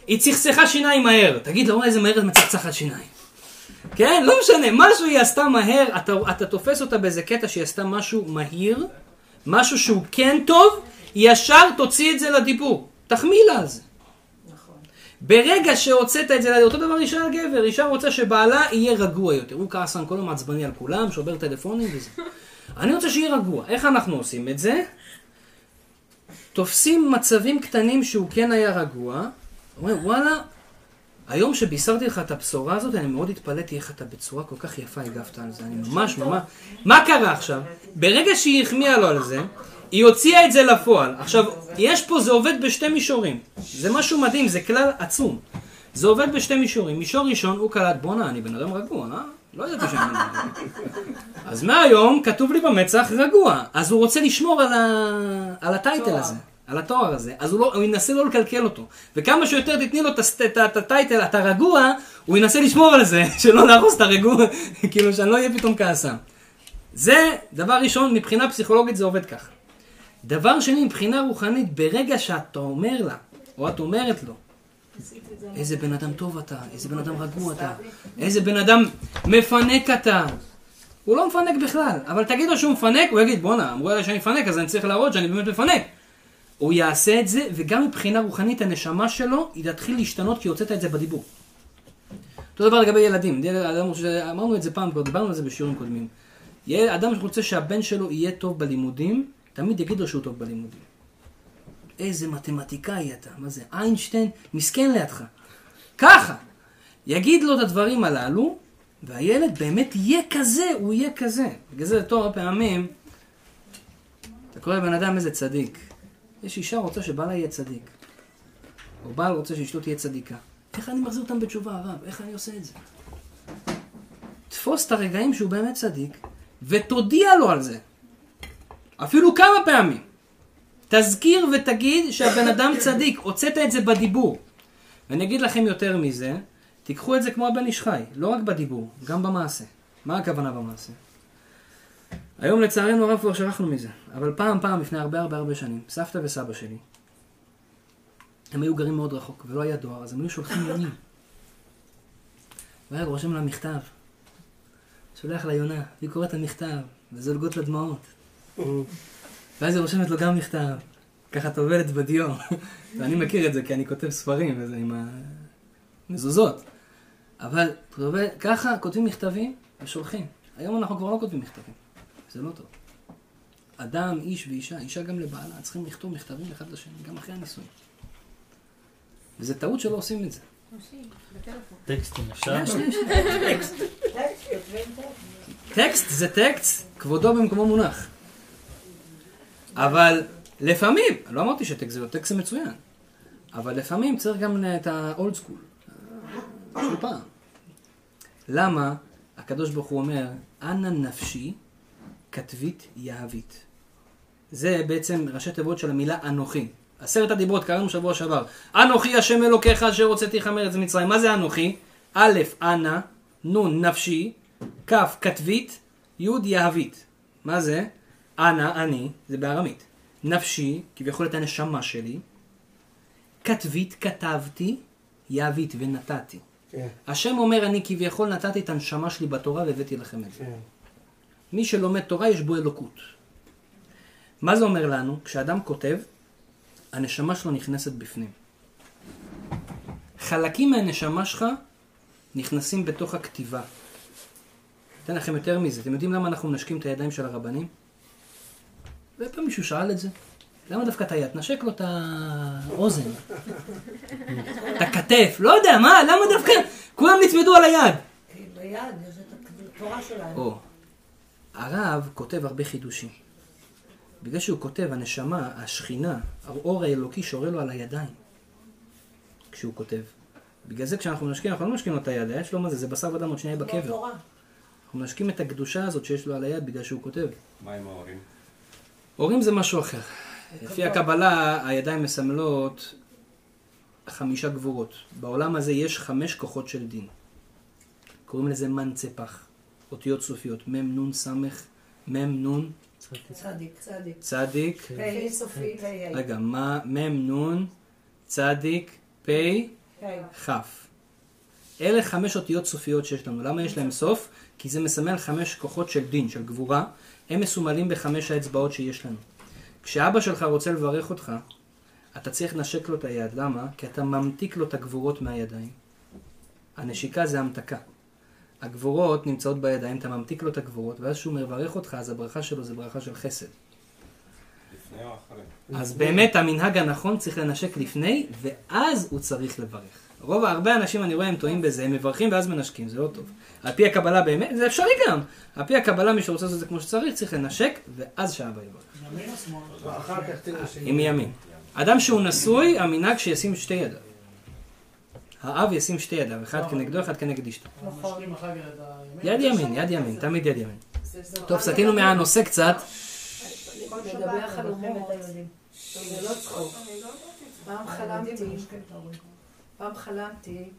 היא צחצחה שיניים מהר. תגיד לה, וואי, איזה מהר את מצחצחת שיניים. כן, לא משנה, משהו היא עשתה מהר, אתה, אתה תופס אותה באיזה קטע שהיא עשתה משהו מהיר, משהו שהוא כן טוב, ישר תוציא את זה לדיבור. תחמיא לה על זה. ברגע שהוצאת את זה, אותו דבר אישה על גבר, אישה רוצה שבעלה יהיה רגוע יותר. הוא כעסן כל היום עצבני על כולם, שובר טלפונים וזה. אני רוצה שיהיה רגוע. איך אנחנו עושים את זה? תופסים מצבים קטנים שהוא כן היה רגוע, אומרים וואלה, היום שבישרתי לך את הבשורה הזאת, אני מאוד התפלאתי איך אתה בצורה כל כך יפה הגבת על זה. אני ממש ממש... מה קרה עכשיו? ברגע שהיא החמיאה לו על זה, היא הוציאה את זה לפועל. עכשיו, יש פה, זה עובד בשתי מישורים. זה משהו מדהים, זה כלל עצום. זה עובד בשתי מישורים. מישור ראשון, הוא קלט, בואנה, אני בן אדם רגוע, אה? לא ידעתי שאני רגוע. אז מהיום כתוב לי במצח רגוע. אז הוא רוצה לשמור על, ה... על הטייטל הזה. על התואר הזה, אז הוא, לא, הוא ינסה לא לקלקל אותו. וכמה שיותר תתני לו את הטייטל, אתה רגוע, הוא ינסה לשמור על זה, [laughs] שלא להרוס את הרגוע, [laughs] כאילו שאני לא אהיה פתאום כעסם. זה, דבר ראשון, מבחינה פסיכולוגית זה עובד ככה. דבר שני, מבחינה רוחנית, ברגע שאתה אומר לה, או את אומרת לו, איזה בן אדם טוב אתה, איזה בן אדם רגוע אתה, איזה בן אדם מפנק אתה. הוא לא מפנק בכלל, אבל תגיד לו שהוא מפנק, הוא יגיד, בואנה, אמרו עליי שאני מפנק, אז אני צריך להראות שאני באמת מפנק. הוא יעשה את זה, וגם מבחינה רוחנית הנשמה שלו, היא תתחיל להשתנות כי הוצאת את זה בדיבור. אותו דבר לגבי ילדים, אמרנו את זה פעם, דיברנו על זה בשיעורים קודמים. אדם שרוצה שהבן שלו יהיה טוב בלימודים, תמיד יגיד לו שהוא טוב בלימודים. איזה מתמטיקאי אתה, מה זה, איינשטיין, מסכן לידך. ככה, יגיד לו את הדברים הללו, והילד באמת יהיה כזה, הוא יהיה כזה. בגלל זה תואר פעמים, אתה קורא לבן אדם איזה צדיק. יש אישה רוצה שבעלה יהיה צדיק. או בעל רוצה שאשתו תהיה צדיקה. איך אני מחזיר אותם בתשובה, הרב? איך אני עושה את זה? תפוס את הרגעים שהוא באמת צדיק, ותודיע לו על זה. אפילו כמה פעמים. תזכיר ותגיד שהבן אדם צדיק, הוצאת את זה בדיבור. ואני אגיד לכם יותר מזה, תיקחו את זה כמו הבן איש חי, לא רק בדיבור, גם במעשה. מה הכוונה במעשה? היום לצערנו הרב כבר שכחנו מזה, אבל פעם פעם לפני הרבה הרבה הרבה שנים, סבתא וסבא שלי, הם היו גרים מאוד רחוק ולא היה דואר, אז הם היו שולחים יונים. והיה רושם לה מכתב, שולח לה יונה, היא קוראת את המכתב, וזולגות לה דמעות. ואז היא רושמת לו גם מכתב, ככה טובלת בדיו. [laughs] ואני מכיר את זה כי אני כותב ספרים וזה עם המזוזות. אבל ככה כותבים מכתבים ושולחים. היום אנחנו כבר לא כותבים מכתבים. זה לא טוב. אדם, איש ואישה, אישה גם לבעלה, צריכים לכתוב מכתבים אחד לשני, גם אחרי הנישואים. וזה טעות שלא עושים את זה. טקסטים אפשר? [laughs] טקסט זה טקסט, כבודו במקומו מונח. אבל לפעמים, לא אמרתי שטקסט זה לא טקסט מצוין, אבל לפעמים צריך גם את ה-old school, של פעם. למה הקדוש ברוך הוא אומר, אנא נפשי כתבית יהבית. זה בעצם ראשי תיבות של המילה אנוכי. עשרת הדיברות קראנו שבוע שעבר. אנוכי השם אלוקיך אשר הוצאתיך מארץ מצרים. מה זה אנוכי? א', אנא, נ', נפשי, כ', כתבית, י', יהבית. מה זה? אנא, אני, זה בארמית. נפשי, כביכול את הנשמה שלי. כתבית, כתבתי, יהבית ונתתי. כן. השם אומר, אני כביכול נתתי את הנשמה שלי בתורה והבאתי לכם את זה. כן. מי שלומד תורה יש בו אלוקות. מה זה אומר לנו? כשאדם כותב, הנשמה שלו נכנסת בפנים. חלקים מהנשמה שלך נכנסים בתוך הכתיבה. אתן לכם יותר מזה. אתם יודעים למה אנחנו מנשקים את הידיים של הרבנים? ופעם מישהו שאל את זה. למה דווקא את היד? נשק לו את האוזן, [laughs] את הכתף, לא יודע, מה, למה דווקא? כולם נצמדו על היד. כי ביד יש את התורה שלהם. הרב כותב הרבה חידושים. בגלל שהוא כותב, הנשמה, השכינה, האור האלוקי שורה לו על הידיים. כשהוא כותב. בגלל זה כשאנחנו מנשקים, אנחנו לא מנשקים לו את היד, היד שלו מה זה? זה בשר ודם עוד שנייה בקבר. אנחנו מנשקים את הקדושה הזאת שיש לו על היד בגלל שהוא כותב. מה עם ההורים? הורים זה משהו אחר. לפי הקבלה, הידיים מסמלות חמישה גבורות. בעולם הזה יש חמש כוחות של דין. קוראים לזה מנצפח. אותיות סופיות. מ' נ' ס' מ' נ' צדיק, צדיק. צדיק. ה' סופי, ה' ה'. רגע, מ' נ' צדיק פ' כ'. אלה חמש אותיות סופיות שיש לנו. למה יש להם סוף? כי זה מסמל חמש כוחות של דין, של גבורה. הם מסומלים בחמש האצבעות שיש לנו. כשאבא שלך רוצה לברך אותך, אתה צריך לנשק לו את היד. למה? כי אתה ממתיק לו את הגבורות מהידיים. הנשיקה זה המתקה. הגבורות נמצאות בידיים, אתה ממתיק לו את הגבורות, ואז כשהוא מברך אותך, אז הברכה שלו זה ברכה של חסד. לפני או אחרי? אז באמת המנהג הנכון צריך לנשק לפני, ואז הוא צריך לברך. רוב, הרבה אנשים אני רואה הם טועים בזה, הם מברכים ואז מנשקים, זה לא טוב. על פי הקבלה באמת, זה אפשרי גם. על פי הקבלה מי שרוצה לעשות את זה כמו שצריך, צריך לנשק, ואז שאבא יברך. ימין או שמאל? עם ימין. אדם שהוא נשוי, המנהג שישים שתי ידיו. האב ישים שתי ידיו, אחד כנגדו, אחד כנגד אשתו. יד ימין, יד ימין, תמיד יד ימין. טוב, סטינו מהנושא קצת. לא. פעם חלמתי, פעם חלמתי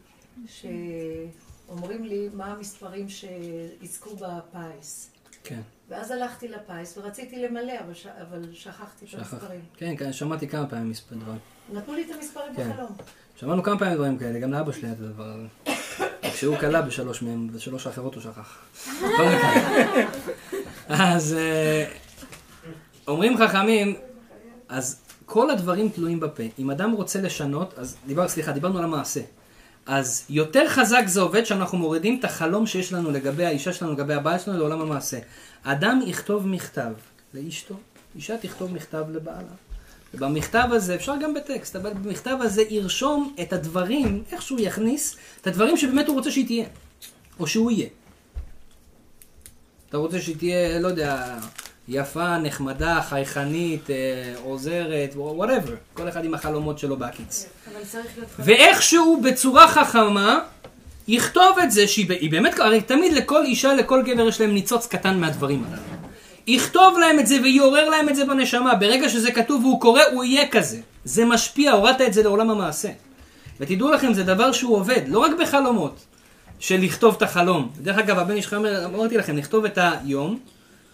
שאומרים לי מה המספרים שיזכו בפיס. כן, ואז הלכתי לפיס ורציתי למלא, אבל ש- אבל שכחתי את שכח. המספרים. כן, כן, שמעתי כמה פעמים מספר דברים. נתנו לי את המספרים כן. בחלום. שמענו כמה פעמים דברים כאלה, גם לאבא שלי היה את הדבר הזה. [coughs] כשהוא כלה בשלוש מהם, בשלוש האחרות הוא שכח. [laughs] [laughs] אז אה, אומרים חכמים, אז כל הדברים תלויים בפה. אם אדם רוצה לשנות, אז דיבר, סליחה, דיברנו על המעשה. אז יותר חזק זה עובד שאנחנו מורידים את החלום שיש לנו לגבי האישה שלנו, לגבי הבעל שלנו, לעולם המעשה. אדם יכתוב מכתב לאשתו, אישה תכתוב מכתב לבעלה. ובמכתב הזה, אפשר גם בטקסט, אבל במכתב הזה ירשום את הדברים, איך שהוא יכניס, את הדברים שבאמת הוא רוצה שהיא תהיה, או שהוא יהיה. אתה רוצה שהיא תהיה, לא יודע, יפה, נחמדה, חייכנית, אה, עוזרת, וואטאבר. כל אחד עם החלומות שלו בהקיץ. להיות... ואיכשהו בצורה חכמה יכתוב את זה שהיא היא באמת, הרי תמיד לכל אישה, לכל גבר יש להם ניצוץ קטן מהדברים הללו. יכתוב להם את זה ויעורר להם את זה בנשמה. ברגע שזה כתוב והוא קורא, הוא יהיה כזה. זה משפיע, הורדת את זה לעולם המעשה. ותדעו לכם, זה דבר שהוא עובד, לא רק בחלומות, של לכתוב את החלום. דרך אגב, הבן איש חמר, אמרתי לכם, לכתוב את היום,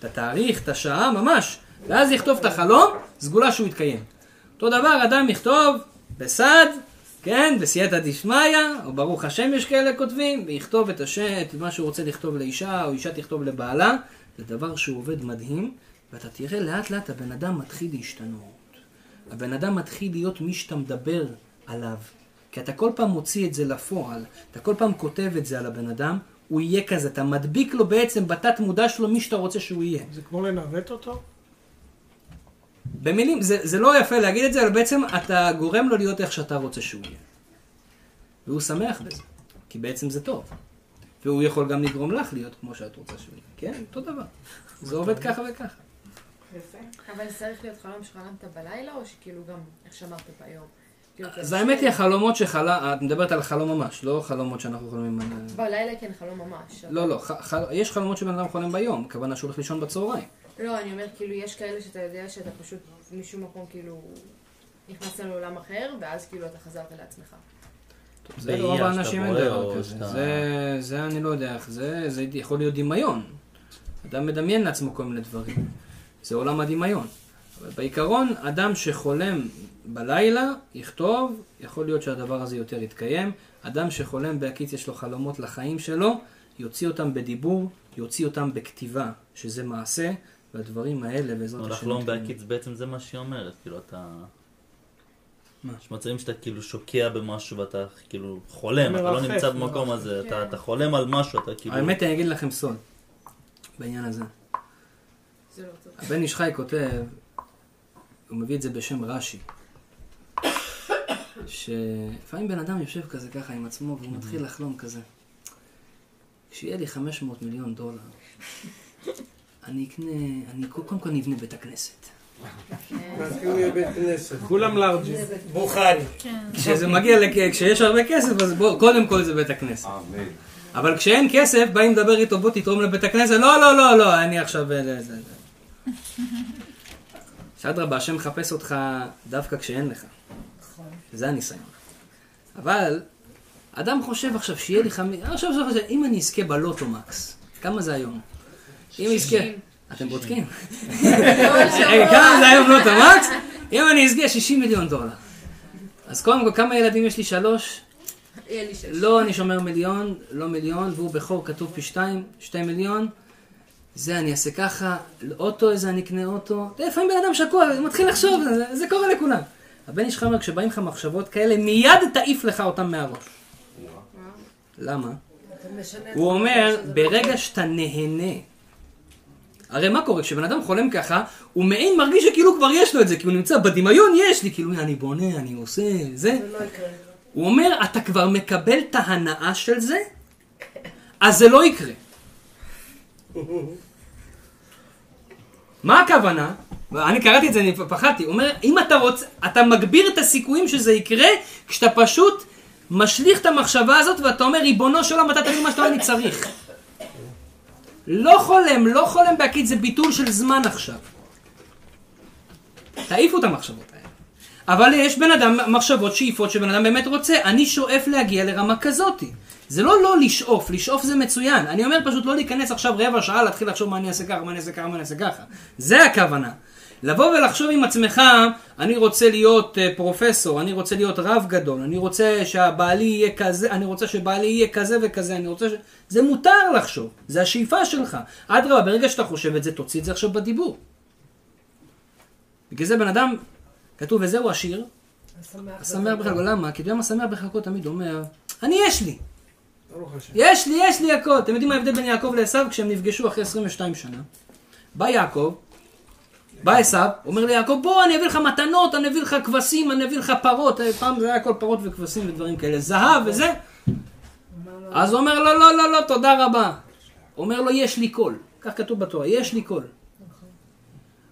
את התאריך, את השעה, ממש, ואז יכתוב את החלום, סגולה שהוא יתקיים. אותו דבר, אדם יכתוב בסד, כן, בסייעתא דשמיא, או ברוך השם יש כאלה כותבים, ויכתוב את השם, את מה שהוא רוצה לכתוב לאישה, או אישה תכתוב לבעלה, זה דבר שהוא עובד מדהים, ואתה תראה לאט לאט הבן אדם מתחיל להשתנות. הבן אדם מתחיל להיות מי שאתה מדבר עליו. כי אתה כל פעם מוציא את זה לפועל, אתה כל פעם כותב את זה על הבן אדם, הוא יהיה כזה, אתה מדביק לו בעצם בתת מודע שלו מי שאתה רוצה שהוא יהיה. זה כמו לנווט אותו? במילים, זה, זה לא יפה להגיד את זה, אבל בעצם אתה גורם לו להיות איך שאתה רוצה שהוא יהיה. והוא שמח בזה, כי בעצם זה טוב. והוא יכול גם לגרום לך להיות כמו שאת רוצה שהוא יהיה. כן, אותו דבר. זה עובד ככה וככה. יפה. אבל זה צריך להיות חלום שחלמת בלילה, או שכאילו גם, איך שאמרת ביום? כאילו, אז כזה האמת היא החלומות שחלה, את מדברת על חלום ממש, לא חלומות שאנחנו חולמים על... בלילה כן, חלום ממש. לא, לא, יש חלומות שבן אדם חולם ביום, הכוונה שהוא הולך לישון בצהריים. לא, אני אומרת, כאילו, יש כאלה שאתה יודע שאתה פשוט משום מקום, כאילו, נכנסת לעולם אחר, ואז כאילו אתה חזרת לעצמך. זה שאתה האנשים אין רואה, דבר או כזה. זה אני לא יודע איך זה, זה יכול להיות דמיון. אדם מדמיין לעצמו כל מיני דברים. זה עולם הדמיון. אבל בעיקרון, אדם שחולם בלילה, יכתוב, יכול להיות שהדבר הזה יותר יתקיים. אדם שחולם בהקיץ יש לו חלומות לחיים שלו, יוציא אותם בדיבור, יוציא אותם בכתיבה, שזה מעשה, והדברים האלה בעזרת השם... לחלום. בהקיץ בעצם זה מה שהיא אומרת, כאילו אתה... מה? יש מצבים שאתה כאילו שוקע במשהו ואתה כאילו חולם, אתה לא נמצא במקום. הזה, אתה- כן. אתה חולם על משהו, אתה כאילו... האמת, אני אגיד לכם סוד, בעניין הזה. זה לא. הבן איש חי כותב, הוא מביא את זה בשם רש"י, שלפעמים בן אדם יושב כזה ככה עם עצמו והוא מתחיל לחלום כזה. כשיהיה לי 500 מיליון דולר, אני אקנה, אני קודם כל נבנה בית הכנסת. כאילו. כולם לארג'ים. בוכרי. כשזה מגיע, כשיש הרבה כסף, אז בוא, קודם כל זה בית הכנסת. אבל כשאין כסף, באים לדבר איתו, בוא תתרום לבית הכנסת, לא, לא, לא, לא, אני עכשיו... אה, זה. שאדרבה, [laughs] השם מחפש אותך דווקא כשאין לך. זה הניסיון. אבל, אדם חושב עכשיו שיהיה לי חמש... עכשיו עכשיו אם אני אזכה בלוטו מקס, כמה זה היום? אם יזכה... אתם בודקים? כמה זה היום לוטו מקס? אם אני אזכה 60 מיליון דולר. אז קודם כל, כמה ילדים יש לי? שלוש? לא, אני שומר מיליון, לא מיליון, והוא בכור כתוב פי שתיים, שתי מיליון. זה אני אעשה ככה, אוטו, איזה אני אקנה אוטו. לפעמים בן אדם שקוע, מתחיל לחשוב, זה, זה קורה לכולם. הבן איש אומר, כשבאים לך מחשבות כאלה, מיד תעיף לך אותם מהראש. למה? הוא אומר, ברגע שאתה נהנה, הרי מה קורה? כשבן אדם חולם ככה, הוא מעין מרגיש שכאילו כבר יש לו את זה, כי הוא נמצא בדמיון, יש לי, כאילו, אני בונה, אני עושה, זה. לא. הוא אומר, אתה כבר מקבל את ההנאה של זה, אז זה לא יקרה. [laughs] מה הכוונה? אני קראתי את זה, אני פחדתי. הוא אומר, אם אתה רוצה, אתה מגביר את הסיכויים שזה יקרה, כשאתה פשוט משליך את המחשבה הזאת ואתה אומר, ריבונו של עולם, אתה תגיד מה שאתה אומר, אני צריך. לא חולם, לא חולם בהקיץ, זה ביטול של זמן עכשיו. תעיפו את המחשבות האלה. אבל יש בן אדם, מחשבות, שאיפות שבן אדם באמת רוצה. אני שואף להגיע לרמה כזאתי. זה לא לא לשאוף, לשאוף זה מצוין. אני אומר פשוט לא להיכנס עכשיו רבע שעה, להתחיל לחשוב מה אני אעשה ככה, מה אני אעשה ככה, מה אני אעשה ככה. זה הכוונה. לבוא ולחשוב עם עצמך, אני רוצה להיות uh, פרופסור, אני רוצה להיות רב גדול, אני רוצה שהבעלי יהיה כזה, אני רוצה שבעלי יהיה כזה וכזה, אני רוצה ש... זה מותר לחשוב, זה השאיפה שלך. אדרבה, ברגע שאתה חושב את זה, תוציא את זה עכשיו בדיבור. בגלל זה בן אדם, כתוב, וזהו השיר, השמח בחלקו, למה? כי אתה יודע מה שמח בחלקו תמיד אומר, אני יש לי. יש לי, יש לי הכל. אתם יודעים מה ההבדל בין יעקב לעשו כשהם נפגשו אחרי 22 שנה? בא יעקב, בא עשו, אומר ליעקב, בוא אני אביא לך מתנות, אני אביא לך כבשים, אני אביא לך פרות, אה, פעם זה היה הכל פרות וכבשים ודברים כאלה, זהב וזה. אז הוא אומר לו, לא, לא, לא, תודה רבה. אומר לו, יש לי קול. כך כתוב בתורה, יש לי קול.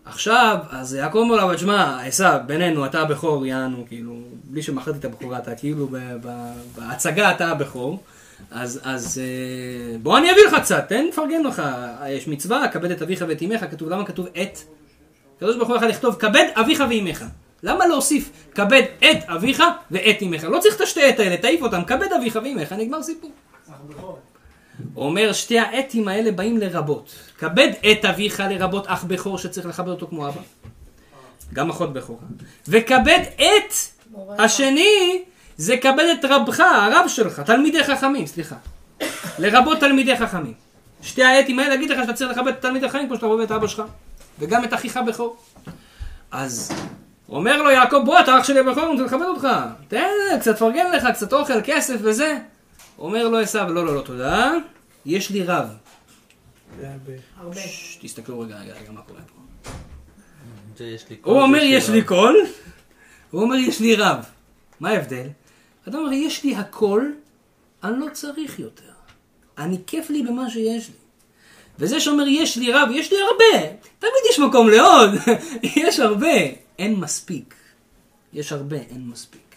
עכשיו, אז יעקב אומר לו, אבל תשמע, עשו, בינינו, אתה הבכור, יענו, כאילו, בלי שמכרתי את הבכורה, אתה כאילו, בהצגה אתה הבכור. אז, אז אה, בוא אני אביא לך קצת, תן לפרגן לך. יש מצווה, כבד את אביך ואת אמך, כתוב, למה כתוב את? הקדוש ברוך הוא יכול לכתוב, כבד אביך ואמך. למה להוסיף כבד את אביך ואת אמך? לא צריך את השתי את האלה, תעיף אותם, כבד אביך ואמך, נגמר סיפור. אומר, שתי האתים האלה באים לרבות. כבד את אביך לרבות אח בכור שצריך לכבד אותו כמו אבא. גם אחות בכורה. וכבד את השני, זה כבד את רבך, הרב שלך, תלמידי חכמים, סליחה. לרבות תלמידי חכמים. שתי האתים האלה להגיד לך שאתה צריך לכבד את תלמידי חכמים כמו שאתה רואה את אבא שלך. וגם את אחיך בכור. אז אומר לו יעקב, בוא, אתה אח שלי הבכור, אני רוצה לכבד אותך. תן, קצת פרגן לך, קצת אוכל, כסף וזה. אומר לו עשו, לא, לא, לא, תודה. יש לי רב. הרבה. תסתכלו רגע, רגע, רגע, מה קורה פה. הוא אומר, יש לי רב." קול. הוא אומר, יש לי רב. מה ההבדל? אדם אומר, יש לי הכל, אני לא צריך יותר. אני כיף לי במה שיש לי. וזה שאומר, יש לי רב, יש לי הרבה. תמיד יש מקום לעוד. [laughs] יש הרבה. אין מספיק. יש הרבה, אין מספיק.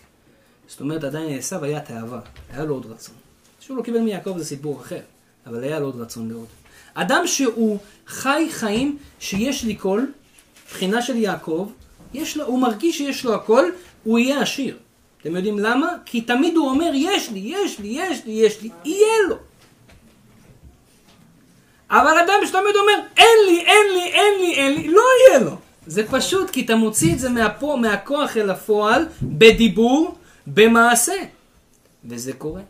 זאת אומרת, עדיין עשו היה תאווה. היה לו עוד רצון. שהוא לא קיבל מיעקב זה סיפור אחר. אבל היה לו עוד רצון לעוד. אדם שהוא חי חיים שיש לי קול, בחינה של יעקב, יש לו, הוא מרגיש שיש לו הכל, הוא יהיה עשיר. אתם יודעים למה? כי תמיד הוא אומר, יש לי, יש לי, יש לי, יש לי, יהיה לו. אבל אדם שתמיד אומר, אין לי, אין לי, אין לי, אין לי, לא יהיה לו. זה פשוט כי אתה מוציא את זה מהפו, מהכוח אל הפועל, בדיבור, במעשה. וזה קורה.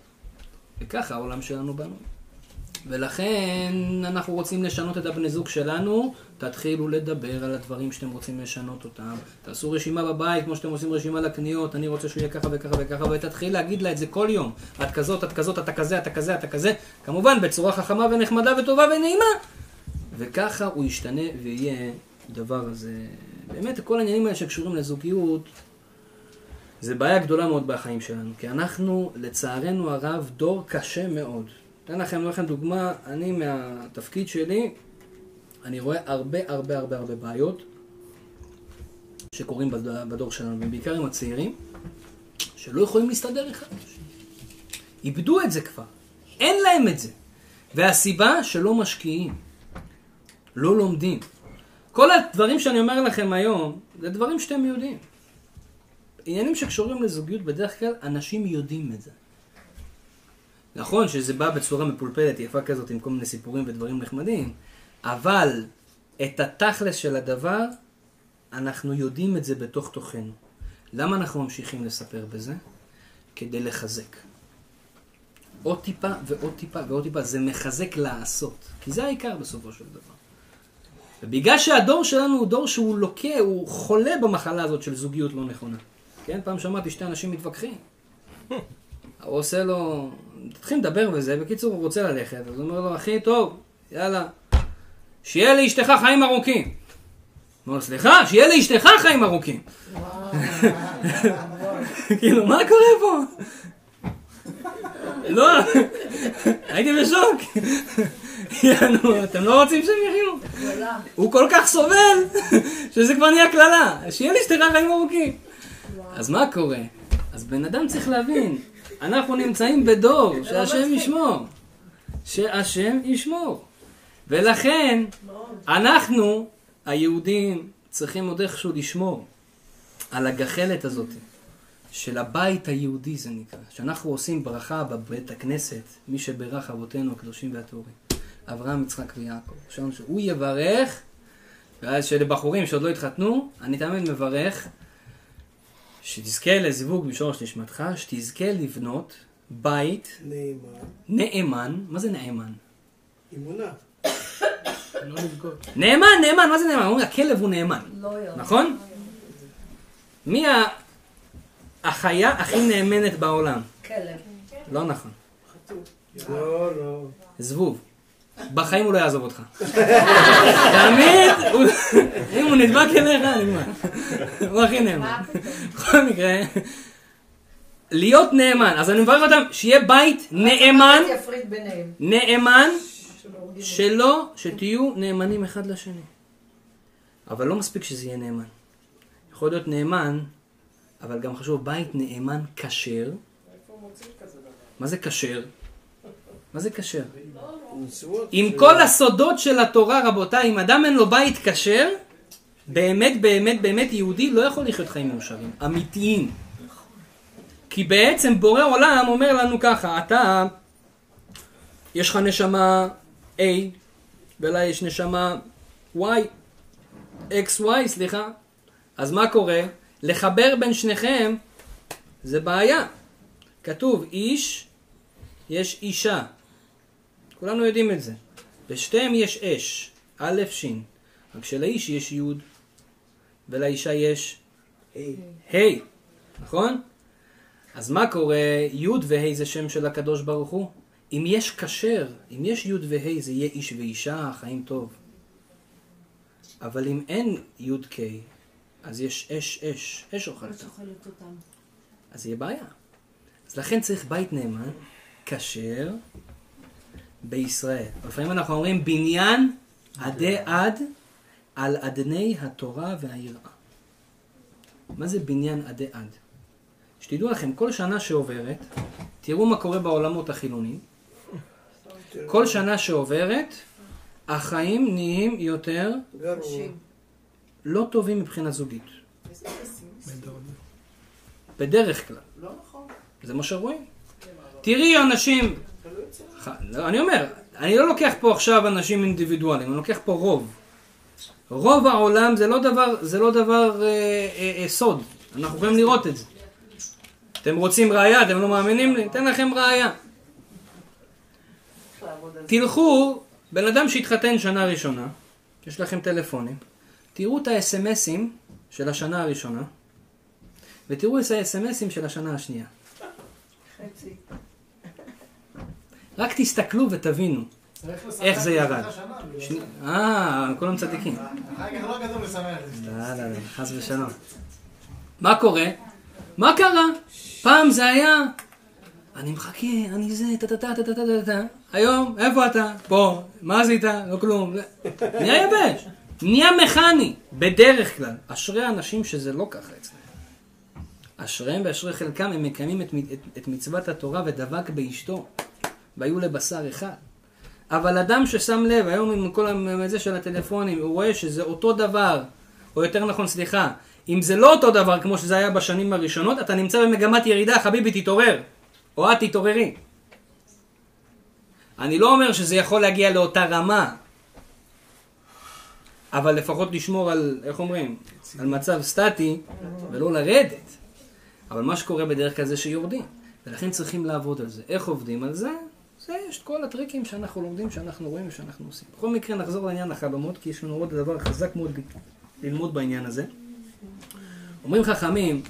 וככה העולם שלנו בנוי. ולכן אנחנו רוצים לשנות את הבני זוג שלנו, תתחילו לדבר על הדברים שאתם רוצים לשנות אותם. תעשו רשימה בבית כמו שאתם עושים רשימה לקניות, אני רוצה שהוא יהיה ככה וככה וככה, ותתחיל להגיד לה את זה כל יום. את כזאת, את כזאת, אתה כזה, אתה כזה, אתה כזה. כמובן בצורה חכמה ונחמדה וטובה ונעימה. וככה הוא ישתנה ויהיה דבר הזה. באמת כל העניינים האלה שקשורים לזוגיות, זה בעיה גדולה מאוד בחיים שלנו, כי אנחנו, לצערנו הרב, דור קשה מאוד. אתן לכם, לכם דוגמה, אני מהתפקיד שלי, אני רואה הרבה הרבה הרבה הרבה בעיות שקורים בד- בדור שלנו, ובעיקר עם הצעירים, שלא יכולים להסתדר אחד. איבדו את זה כבר. אין להם את זה. והסיבה שלא משקיעים. לא לומדים. כל הדברים שאני אומר לכם היום, זה דברים שאתם יודעים. עניינים שקשורים לזוגיות, בדרך כלל אנשים יודעים את זה. נכון שזה בא בצורה מפולפלת, יפה כזאת, עם כל מיני סיפורים ודברים נחמדים, אבל את התכלס של הדבר, אנחנו יודעים את זה בתוך תוכנו. למה אנחנו ממשיכים לספר בזה? כדי לחזק. עוד טיפה ועוד טיפה ועוד טיפה, זה מחזק לעשות. כי זה העיקר בסופו של דבר. ובגלל שהדור שלנו הוא דור שהוא לוקה, הוא חולה במחלה הזאת של זוגיות לא נכונה. כן, פעם שמעתי שתי אנשים מתווכחים. [laughs] הוא עושה לו, תתחיל לדבר בזה, בקיצור הוא רוצה ללכת, אז הוא אומר לו, אחי, טוב, יאללה, שיהיה לאשתך חיים ארוכים. הוא אומר, סליחה, שיהיה לאשתך חיים ארוכים. [laughs] כאילו, מה קורה פה? [laughs] לא, הייתי בשוק. [laughs] יענו, אתם לא רוצים שהם יחיו? הוא כל כך סובל, שזה כבר נהיה קללה. שיהיה לאשתך חיים ארוכים. אז מה קורה? אז בן אדם צריך להבין, אנחנו נמצאים בדור שהשם ישמור. שהשם ישמור. ולכן, אנחנו, היהודים, צריכים עוד איכשהו לשמור על הגחלת הזאת של הבית היהודי זה נקרא. שאנחנו עושים ברכה בבית הכנסת, מי שברך אבותינו הקדושים והטהורים. אברהם, יצחק ויעקב. שהוא יברך, ואז שלבחורים שעוד לא התחתנו, אני תמיד מברך שתזכה לזיווג בשורש נשמתך, שתזכה לבנות בית נעימה, נאמן, מה זה נאמן? אמונה. לא. נאמן, נאמן, מה זה נאמן? אומרים, הכלב הוא נאמן, לא. נכון? מי החיה הכי נאמנת בעולם? כלב. לא נכון. לא, לא. זבוב. בחיים הוא לא יעזוב אותך. תמיד, אם הוא נדבק אליך, נגמר. הוא הכי נאמן. בכל מקרה, להיות נאמן. אז אני מברך אותם, שיהיה בית נאמן. נאמן, שלא, שתהיו נאמנים אחד לשני. אבל לא מספיק שזה יהיה נאמן. יכול להיות נאמן, אבל גם חשוב בית נאמן כשר. מה זה כשר? מה זה כשר? עם כל הסודות של התורה, רבותיי, אם אדם אין לו בית כשר, באמת, באמת, באמת יהודי לא יכול לחיות חיים מאושרים, אמיתיים. כי בעצם בורא עולם אומר לנו ככה, אתה, יש לך נשמה A, ולה יש נשמה Y, XY, סליחה, אז מה קורה? לחבר בין שניכם זה בעיה. כתוב איש, יש אישה. כולנו יודעים את זה. לשתיהם יש אש, א', ש', רק שלאיש יש י' ולאישה יש. ה', נכון? אז מה קורה? י' וה' זה שם של הקדוש ברוך הוא. אם יש כשר, אם יש י' וה' זה יהיה איש ואישה, חיים טוב. אבל אם אין י' ק', אז יש אש אש, אש אוכלת. אז יהיה בעיה. אז לכן צריך בית נאמן, כשר, בישראל. לפעמים אנחנו אומרים בניין עדי עד על אדני התורה והיראה. מה זה בניין עדי עד? שתדעו לכם, כל שנה שעוברת, תראו מה קורה בעולמות החילוניים. כל שנה שעוברת, החיים נהיים יותר. לא טובים מבחינה זוגית. בדרך כלל. לא נכון. זה מה שרואים. תראי אנשים, ח- לא, אני אומר, אני לא לוקח פה עכשיו אנשים אינדיבידואלים, אני לוקח פה רוב. רוב העולם זה לא דבר, זה לא דבר אה, אה, אה, סוד, אנחנו יכולים לראות את זה. אתם רוצים ראייה, אתם לא מאמינים לי? אתן לכם ראייה. תלכו, בן אדם שהתחתן שנה ראשונה, יש לכם טלפונים, תראו את האס.אם.אסים של השנה הראשונה, ותראו את האס.אם.אסים של השנה השנייה. חצי. רק תסתכלו ותבינו איך זה ירד. שני- אה, כולם צדיקים. לא. לא, לא, לא, חס ושלום. מה קורה? מה קרה? פעם זה היה, אני מחכה, אני זה, טה טה טה טה טה טה טה. היום, איפה אתה? פה. מה עשית? לא כלום. נהיה יבש. נהיה מכני, בדרך כלל. אשרי האנשים שזה לא ככה אצלם. אשריהם ואשרי חלקם, הם מקיימים את, את, את מצוות התורה ודבק באשתו, והיו לבשר אחד. אבל אדם ששם לב, היום עם כל הזה של הטלפונים, הוא רואה שזה אותו דבר, או יותר נכון, סליחה, אם זה לא אותו דבר כמו שזה היה בשנים הראשונות, אתה נמצא במגמת ירידה, חביבי, תתעורר. או את תתעוררי. אני לא אומר שזה יכול להגיע לאותה רמה, אבל לפחות לשמור על, איך אומרים, על מצב סטטי, ולא לרדת. אבל מה שקורה בדרך כלל זה שיורדים, ולכן צריכים לעבוד על זה. איך עובדים על זה? זה יש את כל הטריקים שאנחנו לומדים, שאנחנו רואים ושאנחנו עושים. בכל מקרה נחזור לעניין החלומות, כי יש לנו עוד דבר חזק מאוד ללמוד בעניין הזה. אומרים חכמים,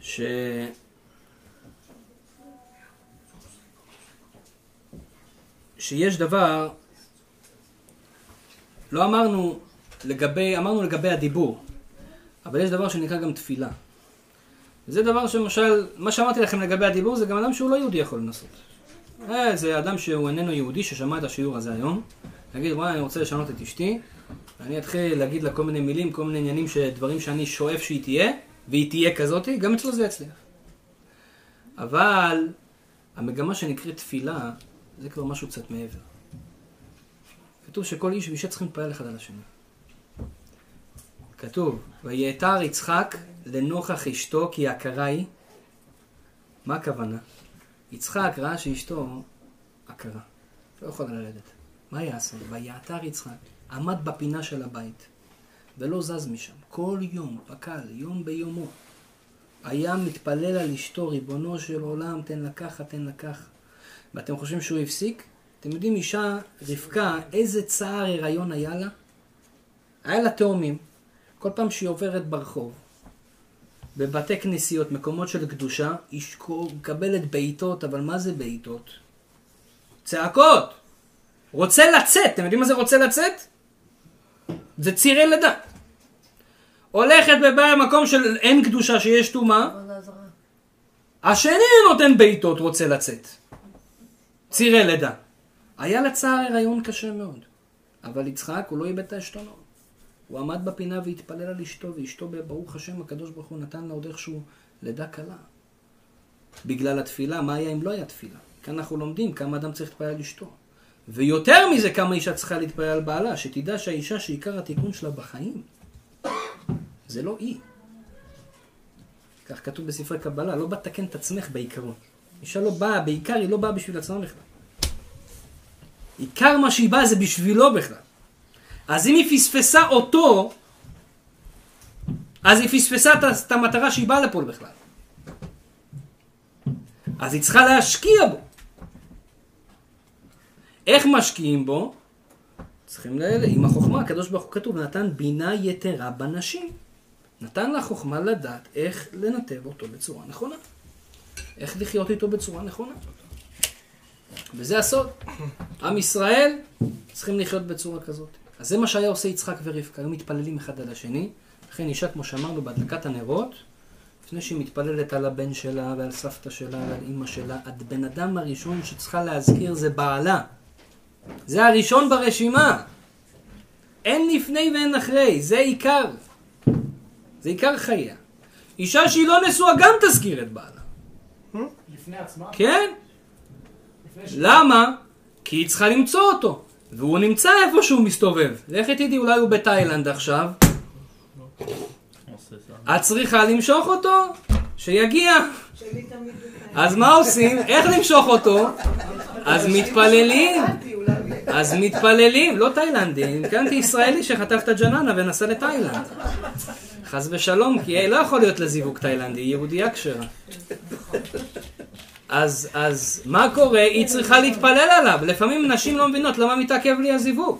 ש... שיש דבר, לא אמרנו לגבי, אמרנו לגבי הדיבור, אבל יש דבר שנקרא גם תפילה. זה דבר שמשל, מה שאמרתי לכם לגבי הדיבור זה גם אדם שהוא לא יהודי יכול לנסות. אה, זה אדם שהוא איננו יהודי ששמע את השיעור הזה היום, להגיד וואי אני רוצה לשנות את אשתי, ואני אתחיל להגיד לה כל מיני מילים, כל מיני עניינים, דברים שאני שואף שהיא תהיה, והיא תהיה כזאתי, גם אצלו זה יצליח. אבל המגמה שנקראת תפילה, זה כבר משהו קצת מעבר. כתוב שכל איש ואישה צריכים להתפלל אחד על השני. כתוב, ויעתר יצחק לנוכח אשתו כי הכרה היא. מה הכוונה? יצחק ראה שאשתו עקרה, לא יכולה ללדת. מה יעשה? ויעתר יצחק, עמד בפינה של הבית, ולא זז משם. כל יום, פקל, יום ביומו. היה מתפלל על אשתו, ריבונו של עולם, תן לה ככה, תן לה ככה. ואתם חושבים שהוא הפסיק? אתם יודעים, אישה, רבקה, איזה צער הריון היה לה? היה לה תאומים. כל פעם שהיא עוברת ברחוב, בבתי כנסיות, מקומות של קדושה, היא מקבלת בעיטות, אבל מה זה בעיטות? צעקות! רוצה לצאת, אתם יודעים מה זה רוצה לצאת? זה צירי לידה. הולכת ובאה למקום של אין קדושה שיש טומאה, השני נותן בעיטות רוצה לצאת. צירי לידה. היה לה צער הריון קשה מאוד, אבל יצחק הוא לא איבד את העשתונות. הוא עמד בפינה והתפלל על אשתו, ואשתו ברוך השם הקדוש ברוך הוא נתן לה עוד איכשהו לידה קלה. בגלל התפילה, מה היה אם לא היה תפילה? כאן אנחנו לומדים כמה אדם צריך להתפלל על אשתו. ויותר מזה, כמה אישה צריכה להתפלל על בעלה, שתדע שהאישה שעיקר התיקון שלה בחיים, זה לא היא. כך כתוב בספרי קבלה, לא בא לתקן את עצמך בעיקרון. אישה לא באה, בעיקר היא לא באה בשביל עצמה בכלל. עיקר מה שהיא באה זה בשבילו בכלל. אז אם היא פספסה אותו, אז היא פספסה את המטרה שהיא באה לפה בכלל. אז היא צריכה להשקיע בו. איך משקיעים בו? צריכים ל... עם החוכמה, הקדוש ברוך הוא כתוב, נתן בינה יתרה בנשים. נתן לה חוכמה לדעת איך לנתב אותו בצורה נכונה. איך לחיות איתו בצורה נכונה. וזה הסוד. עם ישראל צריכים לחיות בצורה כזאת. אז זה מה שהיה עושה יצחק ורבקה, היו מתפללים אחד על השני. לכן אישה, כמו שאמרנו, בהדלקת הנרות, לפני שהיא מתפללת על הבן שלה ועל סבתא שלה ועל אימא שלה, הבן אדם הראשון שצריכה להזכיר זה בעלה. זה הראשון ברשימה. אין לפני ואין אחרי, זה עיקר. זה עיקר חייה. אישה שהיא לא נשואה גם תזכיר את בעלה. לפני עצמה? כן. לפני ש- למה? כי היא צריכה למצוא אותו. והוא נמצא איפה שהוא מסתובב. לכי תדעי, אולי הוא בתאילנד עכשיו. את צריכה למשוך אותו, שיגיע. אז מה עושים? איך למשוך אותו? אז מתפללים. אז מתפללים, לא תאילנדי, התכוונתי ישראלי שחטף את הג'ננה ונסע לתאילנד. חס ושלום, כי לא יכול להיות לזיווג תאילנדי, יהודייה כשרה. אז, אז מה קורה? היא צריכה להתפלל עליו. לפעמים נשים לא מבינות למה מתעכב לי הזיווג.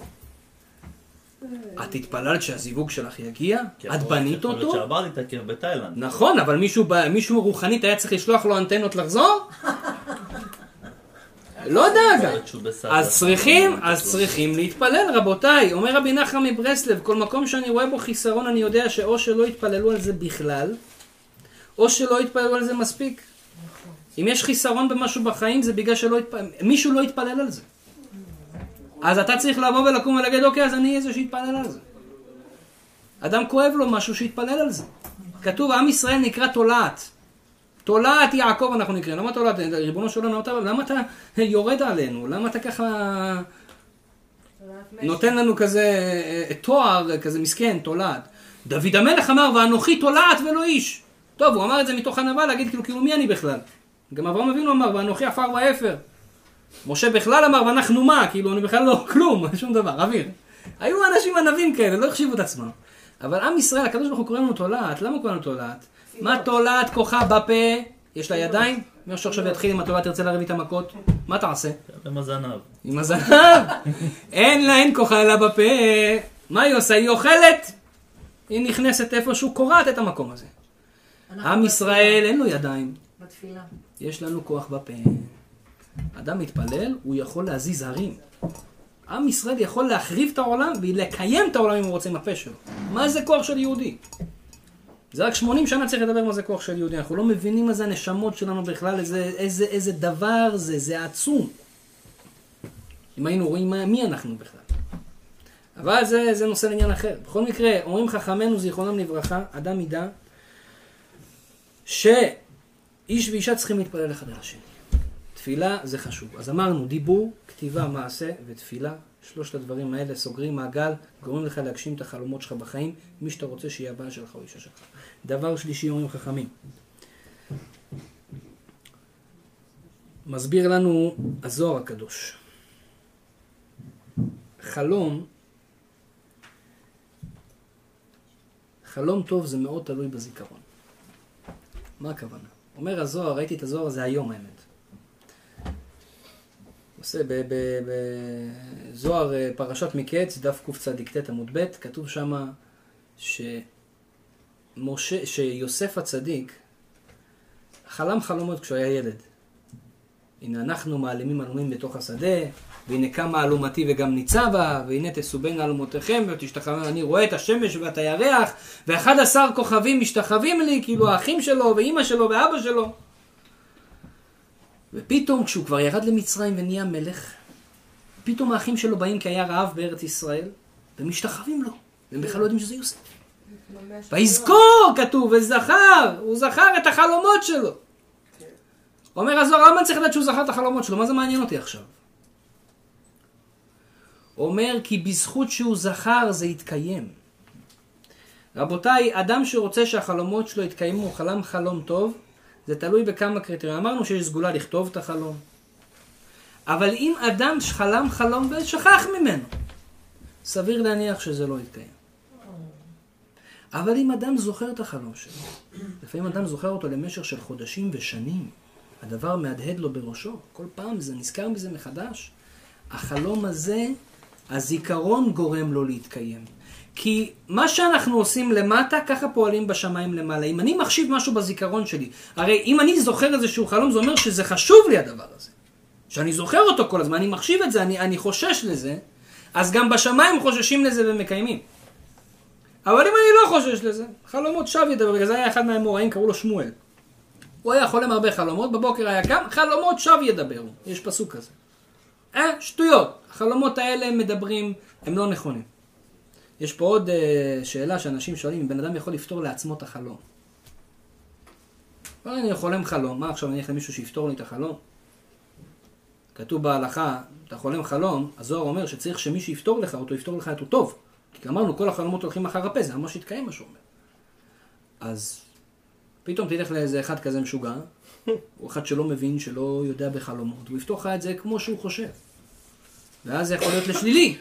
את התפללת שהזיווג שלך יגיע? את בנית יכול להיות אותו? שהבעל התעכב בתאילנד. נכון, אבל מישהו, רוחנית היה צריך לשלוח לו אנטנות לחזור? [laughs] לא דאגה. אז צריכים, אז צריכים להתפלל, רבותיי. אומר רבי נחם מברסלב, כל מקום שאני רואה בו חיסרון, אני יודע שאו שלא יתפללו על זה בכלל, או שלא יתפללו על זה מספיק. אם יש חיסרון במשהו בחיים, זה בגלל שמישהו לא יתפלל על זה. אז אתה צריך לבוא ולקום ולהגיד, אוקיי, אז אני אהיה זה שיתפלל על זה. אדם כואב לו משהו, שיתפלל על זה. כתוב, עם ישראל נקרא תולעת. תולעת יעקב אנחנו נקראים. למה תולעת? ריבונו של עולם, למה אתה- למה אתה יורד עלינו? למה אתה ככה נותן לנו כזה אה, תואר כזה מסכן, תולעת? דוד המלך אמר, ואנוכי תולעת ולא איש. טוב, הוא אמר את זה מתוך ענווה, להגיד כאילו, כאילו מי אני בכלל? גם אברהם אבינו אמר, ואנוכי עפר ואפר. משה בכלל אמר, ואנחנו מה? כאילו, אני בכלל לא כלום, [laughs] שום דבר, אוויר. היו אנשים ענבים כאלה, לא החשיבו את עצמם. אבל עם ישראל, הקדוש ברוך הוא קורא לנו תולעת, למה הוא קורא לנו תולעת? מה תולעת כוחה בפה? יש לה ידיים? מי שעכשיו יתחיל עם התולעת תרצה לריב איתה מכות? מה תעשה? עם הזנב. עם הזנב. אין לה, אין כוחה אלא בפה. מה היא עושה? היא אוכלת. היא נכנסת איפשהו, קורעת את המקום הזה. עם ישראל אין לו ידיים, בתפילה. יש לנו כוח בפה. אדם מתפלל, הוא יכול להזיז הרים. עם ישראל יכול להחריב את העולם ולקיים את העולם אם הוא רוצה עם הפה שלו. מה זה כוח של יהודי? זה רק 80 שנה צריך לדבר מה זה כוח של יהודי. אנחנו לא מבינים מה זה הנשמות שלנו בכלל, איזה, איזה, איזה דבר זה, זה עצום. אם היינו רואים מה, מי אנחנו בכלל. אבל זה, זה נושא לעניין אחר. בכל מקרה, אומרים חכמינו זיכרונם לברכה, אדם ידע שאיש ואישה צריכים להתפלל אחד על השני. תפילה זה חשוב. אז אמרנו, דיבור, כתיבה, מעשה ותפילה. שלושת הדברים האלה סוגרים מעגל, גורמים לך להגשים את החלומות שלך בחיים, מי שאתה רוצה שיהיה הבעל שלך או אישה שלך. דבר שלישי אומרים חכמים. מסביר לנו הזוהר הקדוש. חלום, חלום טוב זה מאוד תלוי בזיכרון. מה הכוונה? אומר הזוהר, ראיתי את הזוהר הזה היום האמת. עושה בזוהר אה, פרשת מקץ, דף קצ"ט עמוד ב', כתוב שמה שמשה, שיוסף הצדיק חלם חלומות כשהוא היה ילד. הנה אנחנו מעלימים עלומים בתוך השדה, והנה קמה אלומתי וגם ניצבה, והנה תסובין אלומותיכם ותשתחווה, אני רואה את השמש ואת הירח, ואחד עשר כוכבים משתחווים לי, כאילו האחים שלו, ואימא שלו, ואבא שלו. ופתאום כשהוא כבר ירד למצרים ונהיה מלך, פתאום האחים שלו באים כי היה רעב בארץ ישראל, ומשתחווים לו, והם בכלל לא יודעים שזה יוסף. ויזכור, כתוב, וזכר, הוא זכר את החלומות שלו. אומר הזוהר, למה אני צריך לדעת שהוא זכר את החלומות שלו? מה זה מעניין אותי עכשיו? אומר, כי בזכות שהוא זכר זה יתקיים. רבותיי, אדם שרוצה שהחלומות שלו יתקיימו, הוא חלם חלום טוב, זה תלוי בכמה קריטריונים. אמרנו שיש סגולה לכתוב את החלום. אבל אם אדם חלם חלום ושכח ממנו, סביר להניח שזה לא יתקיים. אבל אם אדם זוכר את החלום שלו, לפעמים אדם זוכר אותו למשך של חודשים ושנים, הדבר מהדהד לו בראשו, כל פעם זה נזכר בזה מחדש. החלום הזה, הזיכרון גורם לו להתקיים. כי מה שאנחנו עושים למטה, ככה פועלים בשמיים למעלה. אם אני מחשיב משהו בזיכרון שלי, הרי אם אני זוכר איזשהו חלום, זה אומר שזה חשוב לי הדבר הזה. שאני זוכר אותו כל הזמן, אני מחשיב את זה, אני, אני חושש לזה, אז גם בשמיים חוששים לזה ומקיימים. אבל אם אני לא חושש לזה, חלומות שווא ידבר, בגלל זה היה אחד מהאמוראים, קראו לו שמואל. הוא היה חולם הרבה חלומות, בבוקר היה קם, חלומות שווא ידברו. יש פסוק כזה. אה, שטויות. החלומות האלה מדברים, הם לא נכונים. יש פה עוד אה, שאלה שאנשים שואלים, אם בן אדם יכול לפתור לעצמו את החלום. אבל אני חולם חלום, מה עכשיו אני אלך למישהו שיפתור לי את החלום? כתוב בהלכה, אתה חולם חלום, הזוהר אומר שצריך שמישהו יפתור לך אותו, יפתור לך אותו טוב. כי אמרנו, כל החלומות הולכים אחר הפה, זה ממש יתקיים מה שהוא אומר. אז פתאום תלך לאיזה אחד כזה משוגע, [laughs] הוא אחד שלא מבין, שלא יודע בחלומות, הוא יפתור לך את זה כמו שהוא חושב. ואז זה יכול להיות לשלילי.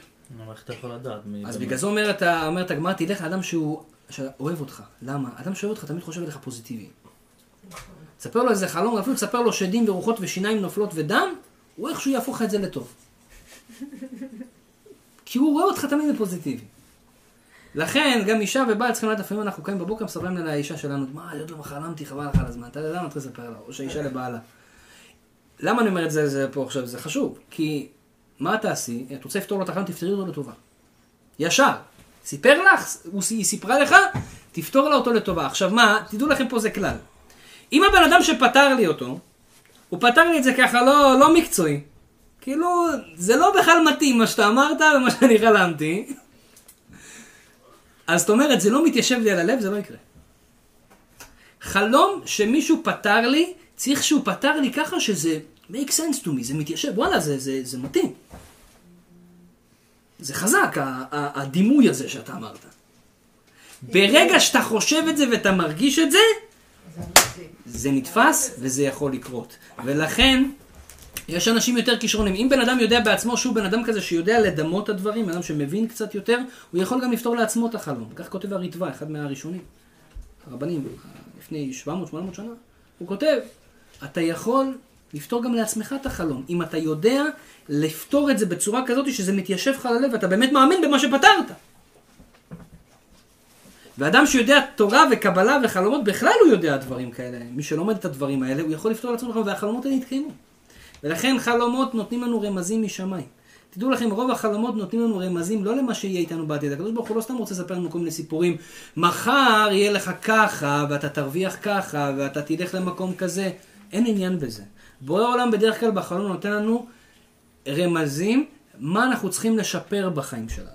איך אתה יכול לדעת? אז בגלל זה אומרת, הגמרא, תלך לאדם שהוא שאוהב אותך. למה? אדם שאוהב אותך תמיד חושב עליך פוזיטיבי. תספר לו איזה חלום, אפילו תספר לו שדים ורוחות ושיניים נופלות ודם, הוא איכשהו יהפוך לך את זה לטוב. כי הוא רואה אותך תמיד בפוזיטיבי. לכן, גם אישה ובעל צריכים לדעת, לפעמים אנחנו קמים בבוקר, מספרים לה לאישה שלנו, מה, עוד לא חלמתי, חבל לך על הזמן, אתה יודע למה אתה לספר לה, או שהאישה לבעלה. למה אני אומר את זה, זה פה עכשיו, זה חשוב, כי מה תעשי, את רוצה לפתור לו את החלום, תפתרי אותו לטובה. ישר. סיפר לך, היא סיפרה לך, תפתור לה אותו לטובה. עכשיו מה, תדעו לכם פה זה כלל. אם הבן אדם שפתר לי אותו, הוא פתר לי את זה ככה לא, לא מקצועי, כאילו, זה לא בכלל מתאים מה שאתה אמרת ומה שאני חלמתי. אז זאת אומרת, זה לא מתיישב לי על הלב, זה לא יקרה. חלום שמישהו פתר לי, צריך שהוא פתר לי ככה שזה make sense to me, זה מתיישב, וואלה, זה, זה, זה מתאים. זה חזק, הדימוי הזה שאתה אמרת. ברגע שאתה חושב את זה ואתה מרגיש את זה, זה נתפס וזה יכול לקרות. ולכן, יש אנשים יותר כישרונים. אם בן אדם יודע בעצמו שהוא בן אדם כזה שיודע לדמות את הדברים, בן אדם שמבין קצת יותר, הוא יכול גם לפתור לעצמו את החלום. כך כותב הריטב"א, אחד מהראשונים. הרבנים, לפני 700-800 שנה. הוא כותב, אתה יכול לפתור גם לעצמך את החלום. אם אתה יודע לפתור את זה בצורה כזאת שזה מתיישב לך על הלב, ואתה באמת מאמין במה שפתרת. ואדם שיודע תורה וקבלה וחלומות, בכלל הוא יודע דברים כאלה. מי שלומד את הדברים האלה, הוא יכול לפתור לעצמו חלום, והחלומות האלה יתקיימו. ולכן חלומות נותנים לנו רמזים משמיים. תדעו לכם, רוב החלומות נותנים לנו רמזים לא למה שיהיה איתנו בעתיד. הקדוש ברוך הוא לא סתם רוצה לספר לנו כל מיני סיפורים. מחר יהיה לך ככה, ואתה תרוויח ככה, ואתה תלך למקום כזה. אין עניין בזה. בורא העולם בדרך כלל בחלום נותן לנו רמזים, מה אנחנו צריכים לשפר בחיים שלנו.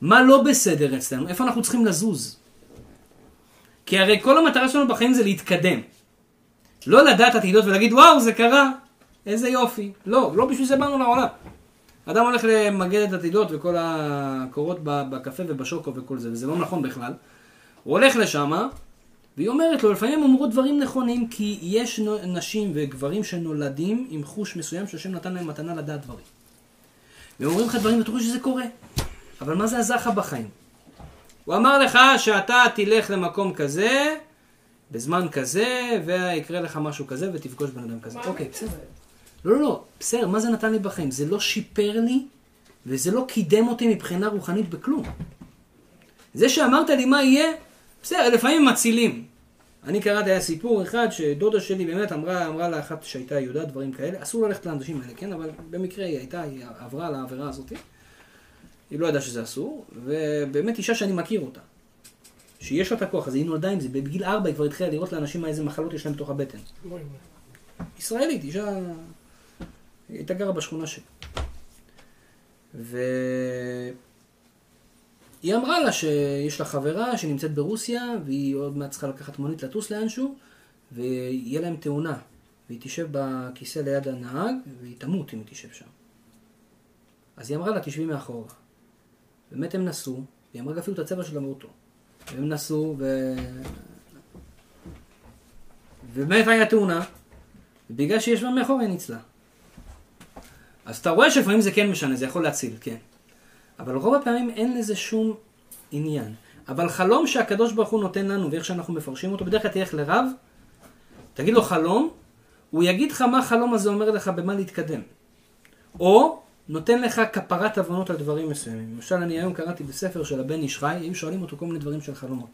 מה לא בסדר אצלנו, איפה אנחנו צריכים לזוז. כי הרי כל המטרה שלנו בחיים זה להתקדם. לא לדעת עתידות ולהגיד וואו זה קרה, איזה יופי. לא, לא בשביל זה באנו לעולם. אדם הולך למגד את עתידות וכל הקורות בקפה ובשוקו וכל זה, וזה לא נכון בכלל. הוא הולך לשם, והיא אומרת לו, לפעמים אמרו דברים נכונים, כי יש נשים וגברים שנולדים עם חוש מסוים שהשם נתן להם מתנה לדעת דברים. והם אומרים לך דברים ואתה רואה שזה קורה. אבל מה זה עזר לך בחיים? הוא אמר לך שאתה תלך למקום כזה, בזמן כזה, ויקרה לך משהו כזה, ותפגוש בן אדם כזה. אוקיי, בסדר. לא, לא, לא, בסדר, מה זה נתן לי בחיים? זה לא שיפר לי, וזה לא קידם אותי מבחינה רוחנית בכלום. זה שאמרת לי מה יהיה, בסדר, לפעמים מצילים. אני קראתי, היה סיפור אחד שדודה שלי באמת אמרה, אמרה לאחת שהייתה יהודה דברים כאלה, אסור ללכת לאנשים האלה, כן? אבל במקרה היא הייתה, היא עברה על העבירה הזאת. היא לא ידעה שזה אסור, ובאמת אישה שאני מכיר אותה. שיש לה את הכוח הזה, היא נולדה עם זה, בגיל ארבע היא כבר התחילה לראות לאנשים איזה מחלות יש להם בתוך הבטן. ישראלית, אישה... היא הייתה גרה בשכונה שלי. והיא אמרה לה שיש לה חברה שנמצאת ברוסיה, והיא עוד מעט צריכה לקחת מונית לטוס לאנשהו, ויהיה להם תאונה. והיא תשב בכיסא ליד הנהג, והיא תמות אם היא תשב שם. אז היא אמרה לה, תשבי מאחורה. באמת הם נסעו, והיא אמרה אפילו את הצבע של האוטו. והם נסעו, ו... ובאמת היה תאונה, ובגלל שהיא ישבה מאחורה היא ניצלה. אז אתה רואה שלפעמים זה כן משנה, זה יכול להציל, כן. אבל רוב הפעמים אין לזה שום עניין. אבל חלום שהקדוש ברוך הוא נותן לנו, ואיך שאנחנו מפרשים אותו, בדרך כלל תלך לרב, תגיד לו חלום, הוא יגיד לך מה החלום הזה אומר לך במה להתקדם. או נותן לך כפרת עוונות על דברים מסוימים. למשל, אני היום קראתי בספר של הבן איש חי, היו שואלים אותו כל מיני דברים של חלומות.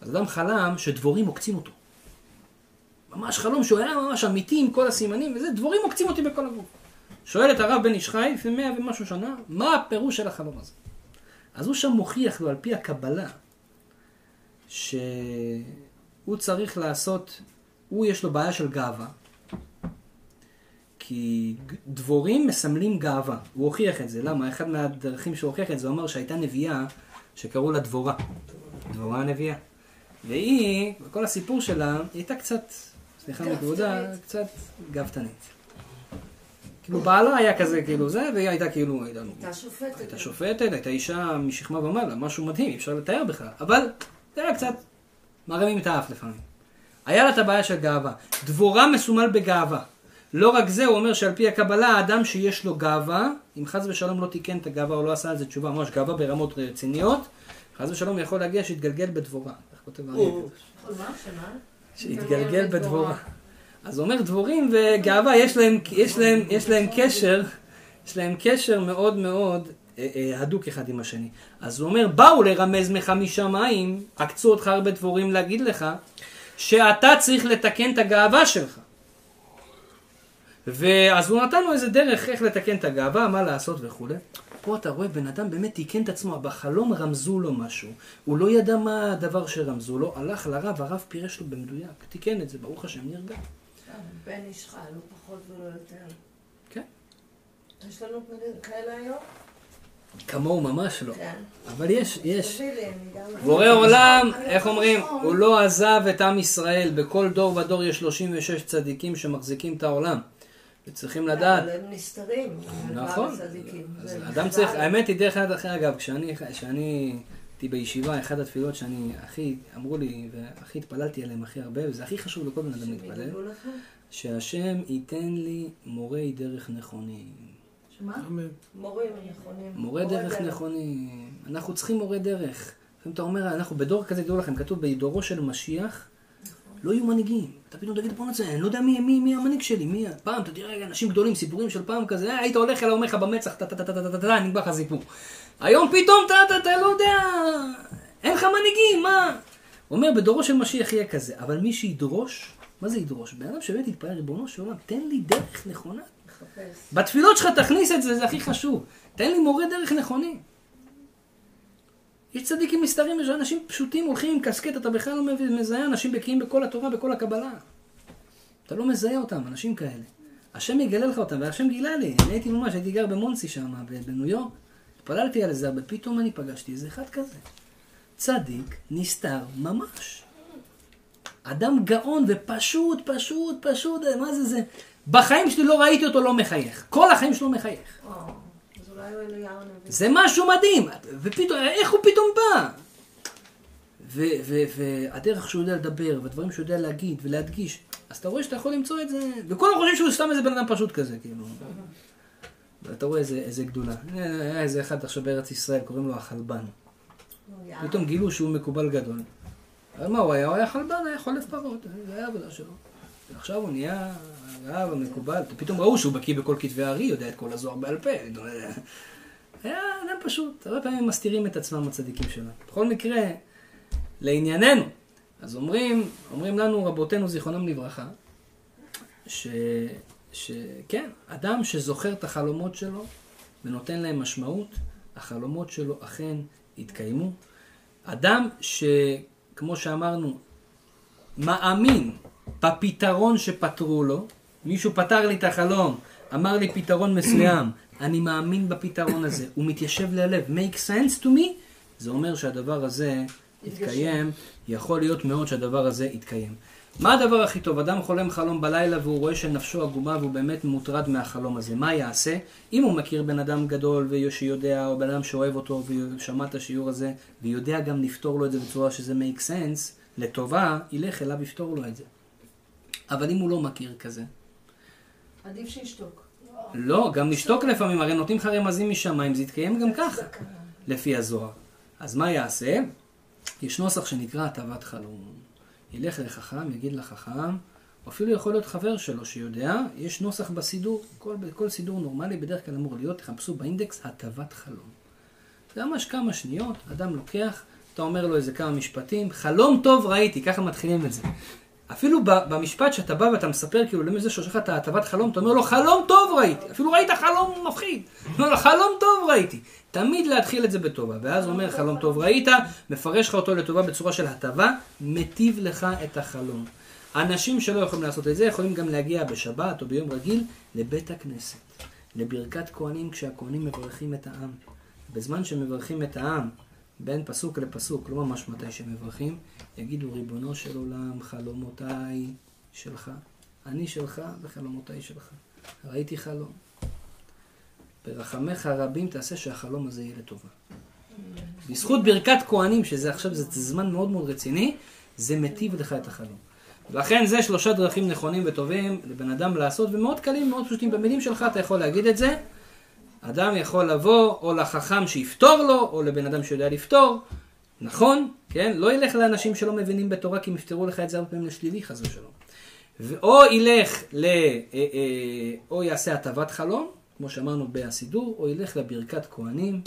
אז אדם חלם שדבורים עוקצים אותו. ממש חלום שהוא היה ממש אמיתי עם כל הסימנים וזה, דבורים עוקצים אותי בכל הגוף. שואל את הרב בן איש חי, לפני מאה ומשהו שנה, מה הפירוש של החלום הזה? אז הוא שם מוכיח לו על פי הקבלה, שהוא צריך לעשות, הוא יש לו בעיה של גאווה, כי דבורים מסמלים גאווה. הוא הוכיח את זה. למה? אחד מהדרכים שהוא הוכיח את זה, הוא אמר שהייתה נביאה שקראו לה דבורה. דבורה הנביאה. והיא, בכל הסיפור שלה, היא הייתה קצת, סליחה מכבודה, קצת גאוותנית. כאילו בעלה היה כזה, כאילו זה, והיא הייתה כאילו, הייתה, שופטת. הייתה שופטת, הייתה אישה משכמה ומעלה, משהו מדהים, אי אפשר לתאר בכלל. אבל זה היה קצת מרמים את האף לפעמים. היה לה את הבעיה של גאווה. דבורה מסומל בגאווה. לא רק זה, הוא אומר שעל פי הקבלה, האדם שיש לו גאווה, אם חס ושלום לא תיקן את הגאווה או לא עשה על זה תשובה, ממש גאווה ברמות רציניות, חס ושלום יכול להגיע שיתגלגל בדבורה. איך כותב האריה? שיתגלגל בדבורה. אז אומר דבורים וגאווה, יש להם, יש להם, יש להם קשר, יש להם קשר מאוד מאוד אה, אה, הדוק אחד עם השני. אז הוא אומר, באו לרמז מך משמיים, עקצו אותך הרבה דבורים להגיד לך, שאתה צריך לתקן את הגאווה שלך. ואז הוא נתן לו איזה דרך איך לתקן את הגאווה, מה לעשות וכולי. פה אתה רואה בן אדם באמת תיקן את עצמו, בחלום רמזו לו משהו, הוא לא ידע מה הדבר שרמזו לו, הלך לרב, הרב פירש לו במדויק, תיקן את זה, ברוך השם נרגע. בן איש חי, לא פחות ולא יותר. כן. יש לנו כאלה היום? כמוהו ממש לא. כן. אבל יש, יש. בורא עולם, איך אומרים, הוא לא עזב את עם ישראל, בכל דור ודור יש 36 צדיקים שמחזיקים את העולם. וצריכים לדעת, אבל הם נסתרים. נכון. אדם צריך, האמת היא דרך אגב, כשאני הייתי בישיבה, אחת התפילות שאני הכי, אמרו לי, והכי התפללתי עליהם הכי הרבה, וזה הכי חשוב לכל בן אדם להתפלל, לך? שהשם ייתן לי מורי דרך נכונים. שמה? מורים נכונים. מורי דרך נכונים. אנחנו צריכים מורי דרך. לפעמים אתה אומר, אנחנו בדור כזה, תדעו לכם, כתוב בדורו של משיח, לא יהיו מנהיגים. אתה פתאום תגיד, בוא נצא, אני לא יודע מי, מי, מי המנהיג שלי, מי, פעם, אתה תראה אנשים גדולים, סיפורים של פעם כזה, היית הולך אל אומרך במצח, טה טה טה טה טה טה טה, נגמר לך סיפור. היום פתאום אתה, אתה, אתה לא יודע, אין לך מנהיגים, מה? הוא אומר, בדורו של משיח יהיה כזה, אבל מי שידרוש, מה זה ידרוש? בן אדם שבאמת יתפלל, ריבונו של עולם, תן לי דרך נכונה. מחפש. בתפילות שלך תכניס את זה, זה הכי חשוב. תן לי מורה דרך נכונים. יש צדיקים מסתרים, יש אנשים פשוטים הולכים עם קסקט, אתה בכלל לא מזהה אנשים בקיאים בכל התורה, בכל הקבלה. אתה לא מזהה אותם, אנשים כאלה. השם יגלה לך אותם, והשם גילה לי. אני הייתי ממש, הייתי גר במונסי שם, בניו יורק. התפללתי על זה הרבה, פתאום אני פגשתי איזה אחד כזה. צדיק, נסתר, ממש. אדם גאון ופשוט, פשוט, פשוט, מה זה זה? בחיים שלי לא ראיתי אותו לא מחייך. כל החיים שלו מחייך. זה משהו מדהים. ופתאום, איך הוא פתאום בא? והדרך שהוא יודע לדבר, והדברים שהוא יודע להגיד ולהדגיש, אז אתה רואה שאתה יכול למצוא את זה, וכולם חושבים שהוא סתם איזה בן אדם פשוט כזה, כאילו. ואתה רואה איזה, איזה גדולה. היה איזה אחד עכשיו בארץ ישראל, קוראים לו החלבן. פתאום גילו שהוא מקובל גדול. מה הוא היה? הוא היה חלבן, היה חולף פרות, זה היה העבודה שלו. ועכשיו הוא נהיה הרב המקובל, פתאום ראו שהוא בקיא בכל כתבי הארי, יודע את כל הזוהר בעל פה. היה אדם פשוט, הרבה פעמים מסתירים את עצמם הצדיקים שלנו. בכל מקרה, לענייננו, אז אומרים, אומרים לנו רבותינו זיכרונם לברכה, ש, שכן, אדם שזוכר את החלומות שלו ונותן להם משמעות, החלומות שלו אכן יתקיימו. אדם שכמו שאמרנו, מאמין בפתרון שפתרו לו, מישהו פתר לי את החלום, אמר לי פתרון מסוים, [clears throat] אני מאמין בפתרון הזה, הוא מתיישב ללב, make sense to me, זה אומר שהדבר הזה יתקיים, יכול להיות מאוד שהדבר הזה יתקיים. מה הדבר הכי טוב? אדם חולם חלום בלילה והוא רואה שנפשו עגומה והוא באמת מוטרד מהחלום הזה. מה יעשה? אם הוא מכיר בן אדם גדול שיודע, או בן אדם שאוהב אותו ושמע את השיעור הזה, ויודע גם לפתור לו את זה בצורה שזה make sense, לטובה, ילך אליו יפתור לו את זה. אבל אם הוא לא מכיר כזה, עדיף שישתוק. לא, גם לשתוק לפעמים, הרי נותנים לך רמזים משמיים, זה יתקיים גם ככה, לפי הזוהר. אז מה יעשה? יש נוסח שנקרא הטבת חלום. ילך לחכם, יגיד לחכם, או אפילו יכול להיות חבר שלו שיודע, יש נוסח בסידור, כל, כל סידור נורמלי בדרך כלל אמור להיות, תחפשו באינדקס הטבת חלום. זה ממש כמה שניות, אדם לוקח, אתה אומר לו איזה כמה משפטים, חלום טוב ראיתי, ככה מתחילים את זה. אפילו במשפט שאתה בא ואתה מספר כאילו למי זה שיש לך את ההטבת חלום, אתה אומר לו חלום טוב ראיתי, אפילו ראית חלום מפחיד, אומר לו חלום טוב ראיתי. תמיד להתחיל את זה בטובה, ואז הוא אומר חלום טוב ראית, מפרש לך אותו לטובה בצורה של הטבה, מטיב לך את החלום. אנשים שלא יכולים לעשות את זה יכולים גם להגיע בשבת או ביום רגיל לבית הכנסת, לברכת כהנים כשהכהנים מברכים את העם. בזמן שמברכים את העם, בין פסוק לפסוק, לא ממש מתי שמברכים, יגידו ריבונו של עולם, חלומותיי שלך, אני שלך וחלומותיי שלך. ראיתי חלום. ברחמך הרבים תעשה שהחלום הזה יהיה לטובה. בזכות ברכת כהנים, שזה עכשיו זה זמן מאוד מאוד רציני, זה מטיב לך את החלום. ולכן זה שלושה דרכים נכונים וטובים לבן אדם לעשות, ומאוד קלים, מאוד פשוטים. במילים שלך אתה יכול להגיד את זה. אדם יכול לבוא או לחכם שיפתור לו, או לבן אדם שיודע לפתור. נכון, כן? לא ילך לאנשים שלא מבינים בתורה, כי הם יפתרו לך את זה הרבה פעמים לשלילי, חס ושלום. או ילך ל... אה, אה, או יעשה הטבת חלום, כמו שאמרנו בהסידור, או ילך לברכת כהנים.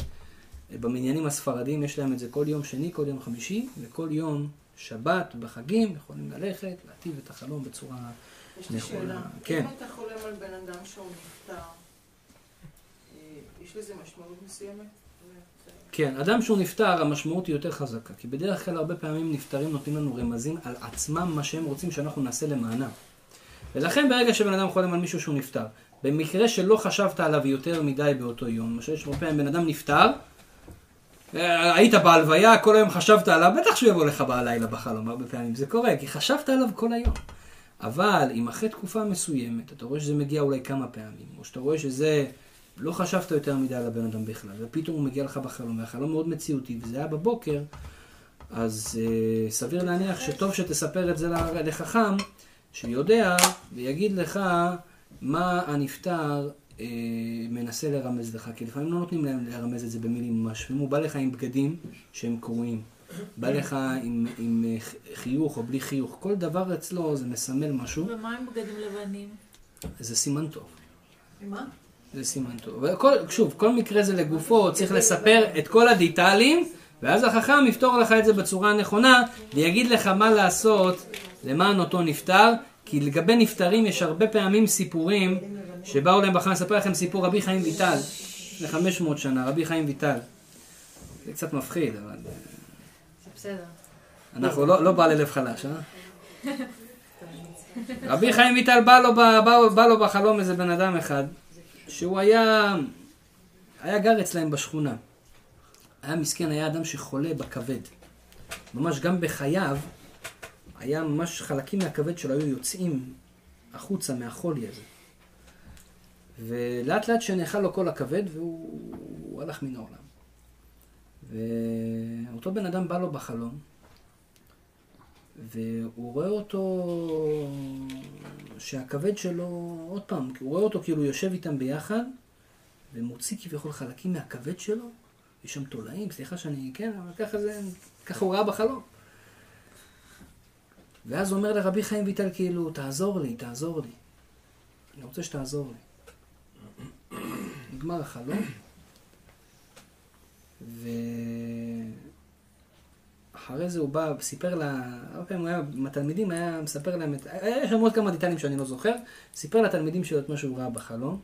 במניינים הספרדיים יש להם את זה כל יום שני, כל יום חמישי, וכל יום שבת, בחגים, יכולים ללכת, להטיב את החלום בצורה יש לי נכונה. שאלה. כן. אם אתה חולם על בן אדם שהוא נפטר, אה, מסוימת? כן, אדם שהוא נפטר, המשמעות היא יותר חזקה. כי בדרך כלל הרבה פעמים נפטרים נותנים לנו רמזים על עצמם, מה שהם רוצים שאנחנו נעשה למענם. ולכן ברגע שבן אדם חולם על מישהו שהוא נפטר, במקרה שלא חשבת עליו יותר מדי באותו יום, למשל יש הרבה פעמים בן אדם נפטר, אה, היית בהלוויה, כל היום חשבת עליו, בטח שהוא יבוא לך בלילה בחלום, הרבה פעמים זה קורה, כי חשבת עליו כל היום. אבל אם אחרי תקופה מסוימת, אתה רואה שזה מגיע אולי כמה פעמים, או שאתה רואה שזה, לא חשבת יותר מדי על הבן אדם בכלל, ופתאום הוא מגיע לך בחלום, והחלום מאוד מציאותי, וזה היה בבוקר, אז אה, סביר להניח שטוב שתספר את זה לחכם, שיודע ויגיד לך מה הנפטר אה, מנסה לרמז לך, כי לפעמים לא נותנים להם לרמז את זה במילים ממש. אם הוא בא לך עם בגדים שהם קרועים, בא לך עם, עם אה, חיוך או בלי חיוך, כל דבר אצלו זה מסמל משהו, ומה עם בגדים לבנים? זה סימן טוב. מה? זה סימן טוב. וכל, שוב, כל מקרה זה לגופו, צריך לספר את כל הדיטלים, ואז החכם יפתור לך את זה בצורה הנכונה, ויגיד לך מה לעשות למען אותו נפטר, כי לגבי נפטרים יש הרבה פעמים סיפורים שבאו להם בחיים, אספר לכם סיפור רבי חיים ויטל, לפני 500 שנה, רבי חיים ויטל. זה קצת מפחיד, אבל זה בסדר. אנחנו לא, לא בעלי לב חלש, אה? רבי חיים ויטל בא לו, ב- בא, בא לו בחלום איזה בן אדם אחד, שהוא היה, היה גר אצלהם בשכונה. היה מסכן, היה אדם שחולה בכבד. ממש גם בחייו, היה ממש חלקים מהכבד שלו היו יוצאים החוצה מהחולי הזה. ולאט לאט שנאכל לו כל הכבד והוא הוא הלך מן העולם. ואותו בן אדם בא לו בחלום, והוא רואה אותו, שהכבד שלו, עוד פעם, הוא רואה אותו כאילו יושב איתם ביחד, ומוציא כביכול חלקים מהכבד שלו, יש שם תולעים, סליחה שאני, כן, אבל ככה זה, ככה הוא ראה בחלום. ואז הוא אומר לרבי חיים ויטל כאילו, תעזור לי, תעזור לי. אני רוצה שתעזור לי. נגמר החלום, ואחרי זה הוא בא, סיפר לה, הרבה פעמים הוא היה, עם התלמידים היה מספר להם את, היה שם עוד כמה דיטלים שאני לא זוכר, סיפר לתלמידים שלו את מה שהוא ראה בחלום.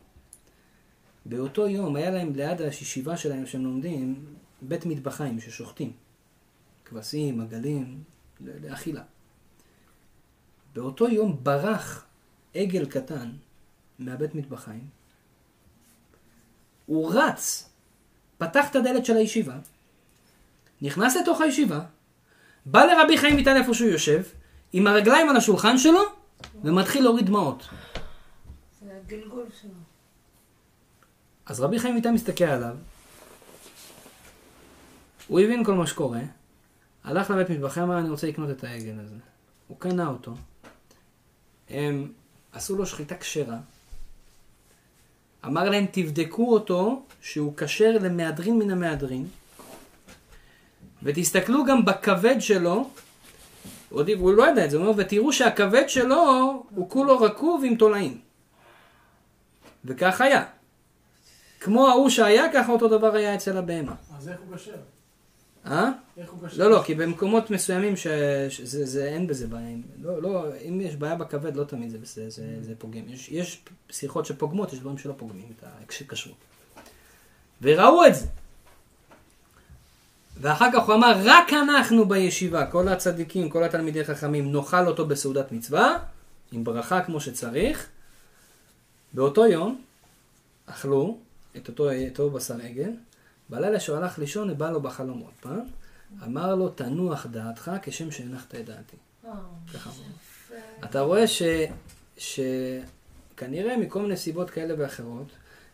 באותו יום היה להם ליד הישיבה שלהם שהם לומדים, בית מטבחיים ששוחטים. כבשים, עגלים, לאכילה. באותו יום ברח עגל קטן מהבית מטבחיים. הוא רץ, פתח את הדלת של הישיבה, נכנס לתוך הישיבה, בא לרבי חיים ויטל איפה שהוא יושב, עם הרגליים על השולחן שלו, ומתחיל להוריד דמעות. זה הגלגול שלו. אז רבי חיים ויטל מסתכל עליו, הוא הבין כל מה שקורה, הלך לבית מטבחים, אמר אני רוצה לקנות את העגל הזה. הוא קנה אותו, הם עשו לו שחיטה כשרה, אמר להם תבדקו אותו שהוא כשר למהדרין מן המהדרין, ותסתכלו גם בכבד שלו, עוד הוא לא ידע את זה, הוא אומר, ותראו שהכבד שלו הוא כולו רקוב עם תולעים. וכך היה. כמו ההוא שהיה, ככה אותו דבר היה אצל הבהמה. אז איך הוא כשר? אה? איך הוא כשר? לא, לא, כי במקומות מסוימים. שזה זה, אין בזה בעיה. לא, לא, אם יש בעיה בכבד, לא תמיד זה, זה, זה, זה פוגם. יש, יש שיחות שפוגמות, יש דברים שלא פוגמים את הכשרות. וראו את זה. ואחר כך הוא אמר, רק אנחנו בישיבה, כל הצדיקים, כל התלמידי חכמים, נאכל אותו בסעודת מצווה, עם ברכה כמו שצריך. באותו יום אכלו את אותו, אותו בשר עגל, בלילה שהוא הלך לישון, בא לו בחלום עוד פעם, אמר לו, תנוח דעתך כשם שהנחת את דעתי. ככה הוא אומר. אתה רואה ש... שכנראה מכל מיני סיבות כאלה ואחרות,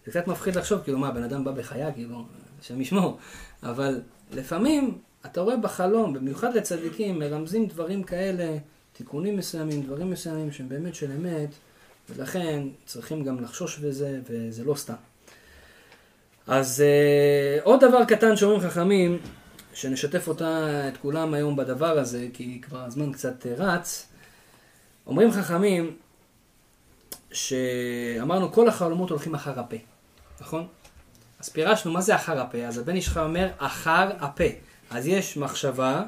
זה קצת מפחיד לחשוב, כאילו מה, בן אדם בא בחיה, כאילו, השם ישמור, אבל לפעמים אתה רואה בחלום, במיוחד לצדיקים, מרמזים דברים כאלה, תיקונים מסוימים, דברים מסוימים שהם באמת של אמת, ולכן צריכים גם לחשוש בזה, וזה לא סתם. אז אה, עוד דבר קטן שאומרים חכמים, שנשתף אותה, את כולם היום בדבר הזה, כי כבר הזמן קצת אה, רץ, אומרים חכמים, שאמרנו כל החלומות הולכים אחר הפה, נכון? אז פירשנו מה זה אחר הפה, אז הבן איש שלך אומר אחר הפה. אז יש מחשבה,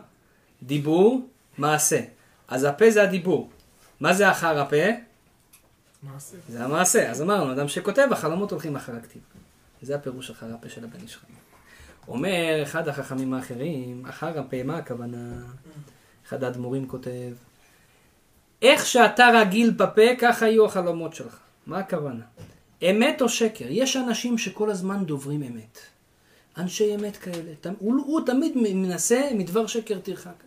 דיבור, מעשה. אז הפה זה הדיבור. מה זה אחר הפה? מעשה. זה המעשה. אז אמרנו, אדם שכותב, החלומות הולכים אחר הכתיב. זה הפירוש אחר הפה של הבן איש חי. אומר אחד החכמים האחרים, אחר הפה, מה הכוונה? אחד האדמו"רים כותב, איך שאתה רגיל בפה, ככה יהיו החלומות שלך. מה הכוונה? אמת או שקר? יש אנשים שכל הזמן דוברים אמת. אנשי אמת כאלה. הוא, הוא תמיד מנסה מדבר שקר תרחק.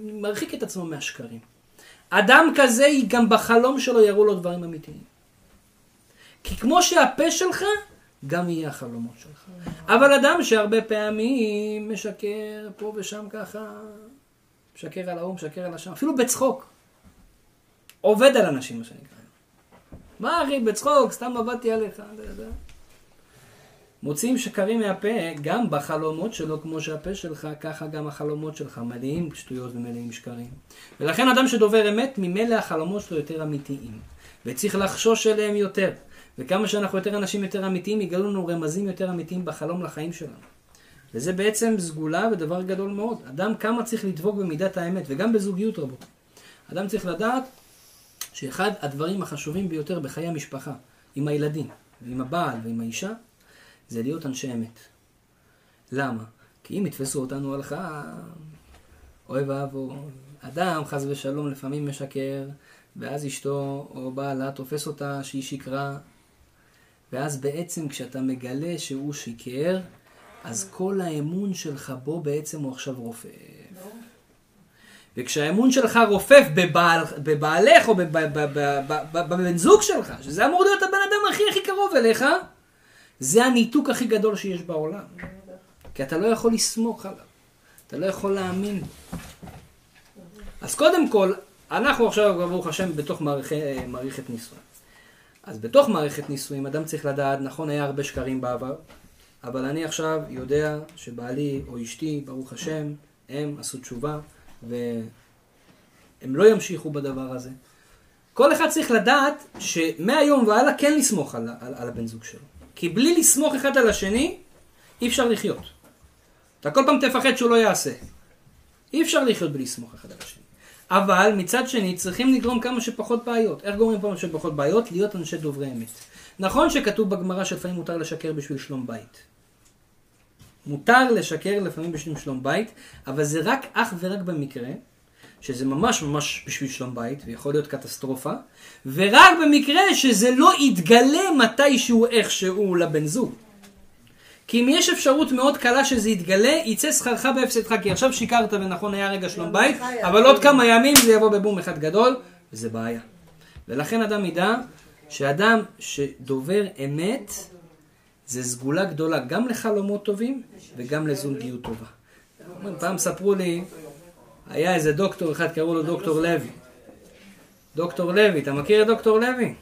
מרחיק את עצמו מהשקרים. אדם כזה, גם בחלום שלו יראו לו דברים אמיתיים. כי כמו שהפה שלך, גם יהיה החלומות שלך. אבל אדם שהרבה פעמים משקר פה ושם ככה, משקר על ההוא, משקר על השם, אפילו בצחוק. עובד על אנשים, מה שנקרא. מה אחי, בצחוק, סתם עבדתי עליך. מוציאים שקרים מהפה, גם בחלומות שלו, כמו שהפה שלך, ככה גם החלומות שלך, מלאים שטויות ומלאים שקרים. ולכן אדם שדובר אמת, ממילא החלומות שלו יותר אמיתיים. וצריך לחשוש אליהם יותר. וכמה שאנחנו יותר אנשים יותר אמיתיים, יגלו לנו רמזים יותר אמיתיים בחלום לחיים שלנו. וזה בעצם סגולה ודבר גדול מאוד. אדם כמה צריך לדבוק במידת האמת, וגם בזוגיות רבות. אדם צריך לדעת שאחד הדברים החשובים ביותר בחיי המשפחה, עם הילדים, ועם הבעל ועם האישה, זה להיות אנשי אמת. למה? כי אם יתפסו אותנו הלכה, אוי ואבוי. אדם, חס ושלום, לפעמים משקר, ואז אשתו או בעלה תופס אותה שהיא שקרה, ואז בעצם כשאתה מגלה שהוא שיקר, אז כל האמון שלך בו בעצם הוא עכשיו רופף. וכשהאמון שלך רופף בבעל, בבעלך או בב- בב- בב- בב- בבן זוג שלך, שזה אמור להיות הבן אדם הכי הכי קרוב אליך, זה הניתוק הכי גדול שיש בעולם. כי אתה לא יכול לסמוך עליו, אתה לא יכול להאמין. אז קודם כל, אנחנו עכשיו, ברוך השם, בתוך מערכי, מערכת נישואים. אז בתוך מערכת נישואים אדם צריך לדעת, נכון היה הרבה שקרים בעבר, אבל אני עכשיו יודע שבעלי או אשתי, ברוך השם, הם עשו תשובה, והם לא ימשיכו בדבר הזה. כל אחד צריך לדעת שמהיום והלאה כן לסמוך על, על, על הבן זוג שלו. כי בלי לסמוך אחד על השני, אי אפשר לחיות. אתה כל פעם תפחד שהוא לא יעשה. אי אפשר לחיות בלי לסמוך אחד על השני. אבל מצד שני צריכים לגרום כמה שפחות בעיות. איך גורמים כמה שפחות בעיות? להיות אנשי דוברי אמת. נכון שכתוב בגמרא שלפעמים מותר לשקר בשביל שלום בית. מותר לשקר לפעמים בשביל שלום בית, אבל זה רק אך ורק במקרה שזה ממש ממש בשביל שלום בית, ויכול להיות קטסטרופה, ורק במקרה שזה לא יתגלה מתישהו איכשהו לבן זוג. כי אם יש אפשרות מאוד קלה שזה יתגלה, יצא שכרך בהפסדך, כי עכשיו שיקרת ונכון היה רגע שלום בית, אבל עוד כמה ימים זה יבוא בבום אחד גדול, וזה בעיה. ולכן אדם ידע שאדם שדובר אמת, זה סגולה גדולה גם לחלומות טובים וגם לזוגיות טובה. פעם ספרו לי, היה איזה דוקטור אחד, קראו לו דוקטור לוי. דוקטור לוי, אתה מכיר את דוקטור לוי?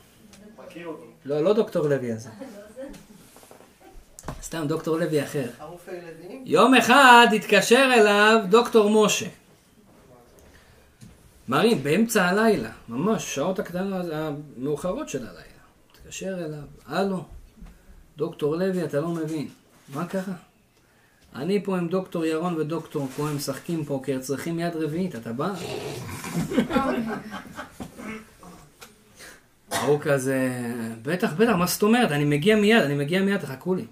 מכיר אותו. לא, לא דוקטור לוי הזה. סתם דוקטור לוי אחר. הרופא ילדים? יום אחד התקשר אליו דוקטור משה. מרין, באמצע הלילה, ממש, שעות הקטנות המאוחרות של הלילה. התקשר אליו, הלו, דוקטור לוי, אתה לא מבין. מה קרה? אני פה עם דוקטור ירון ודוקטור כהן משחקים פוקר, צריכים יד רביעית, אתה בא? ההוא כזה, בטח, בטח, מה זאת אומרת? אני מגיע מיד, אני מגיע מיד, תחכו לי.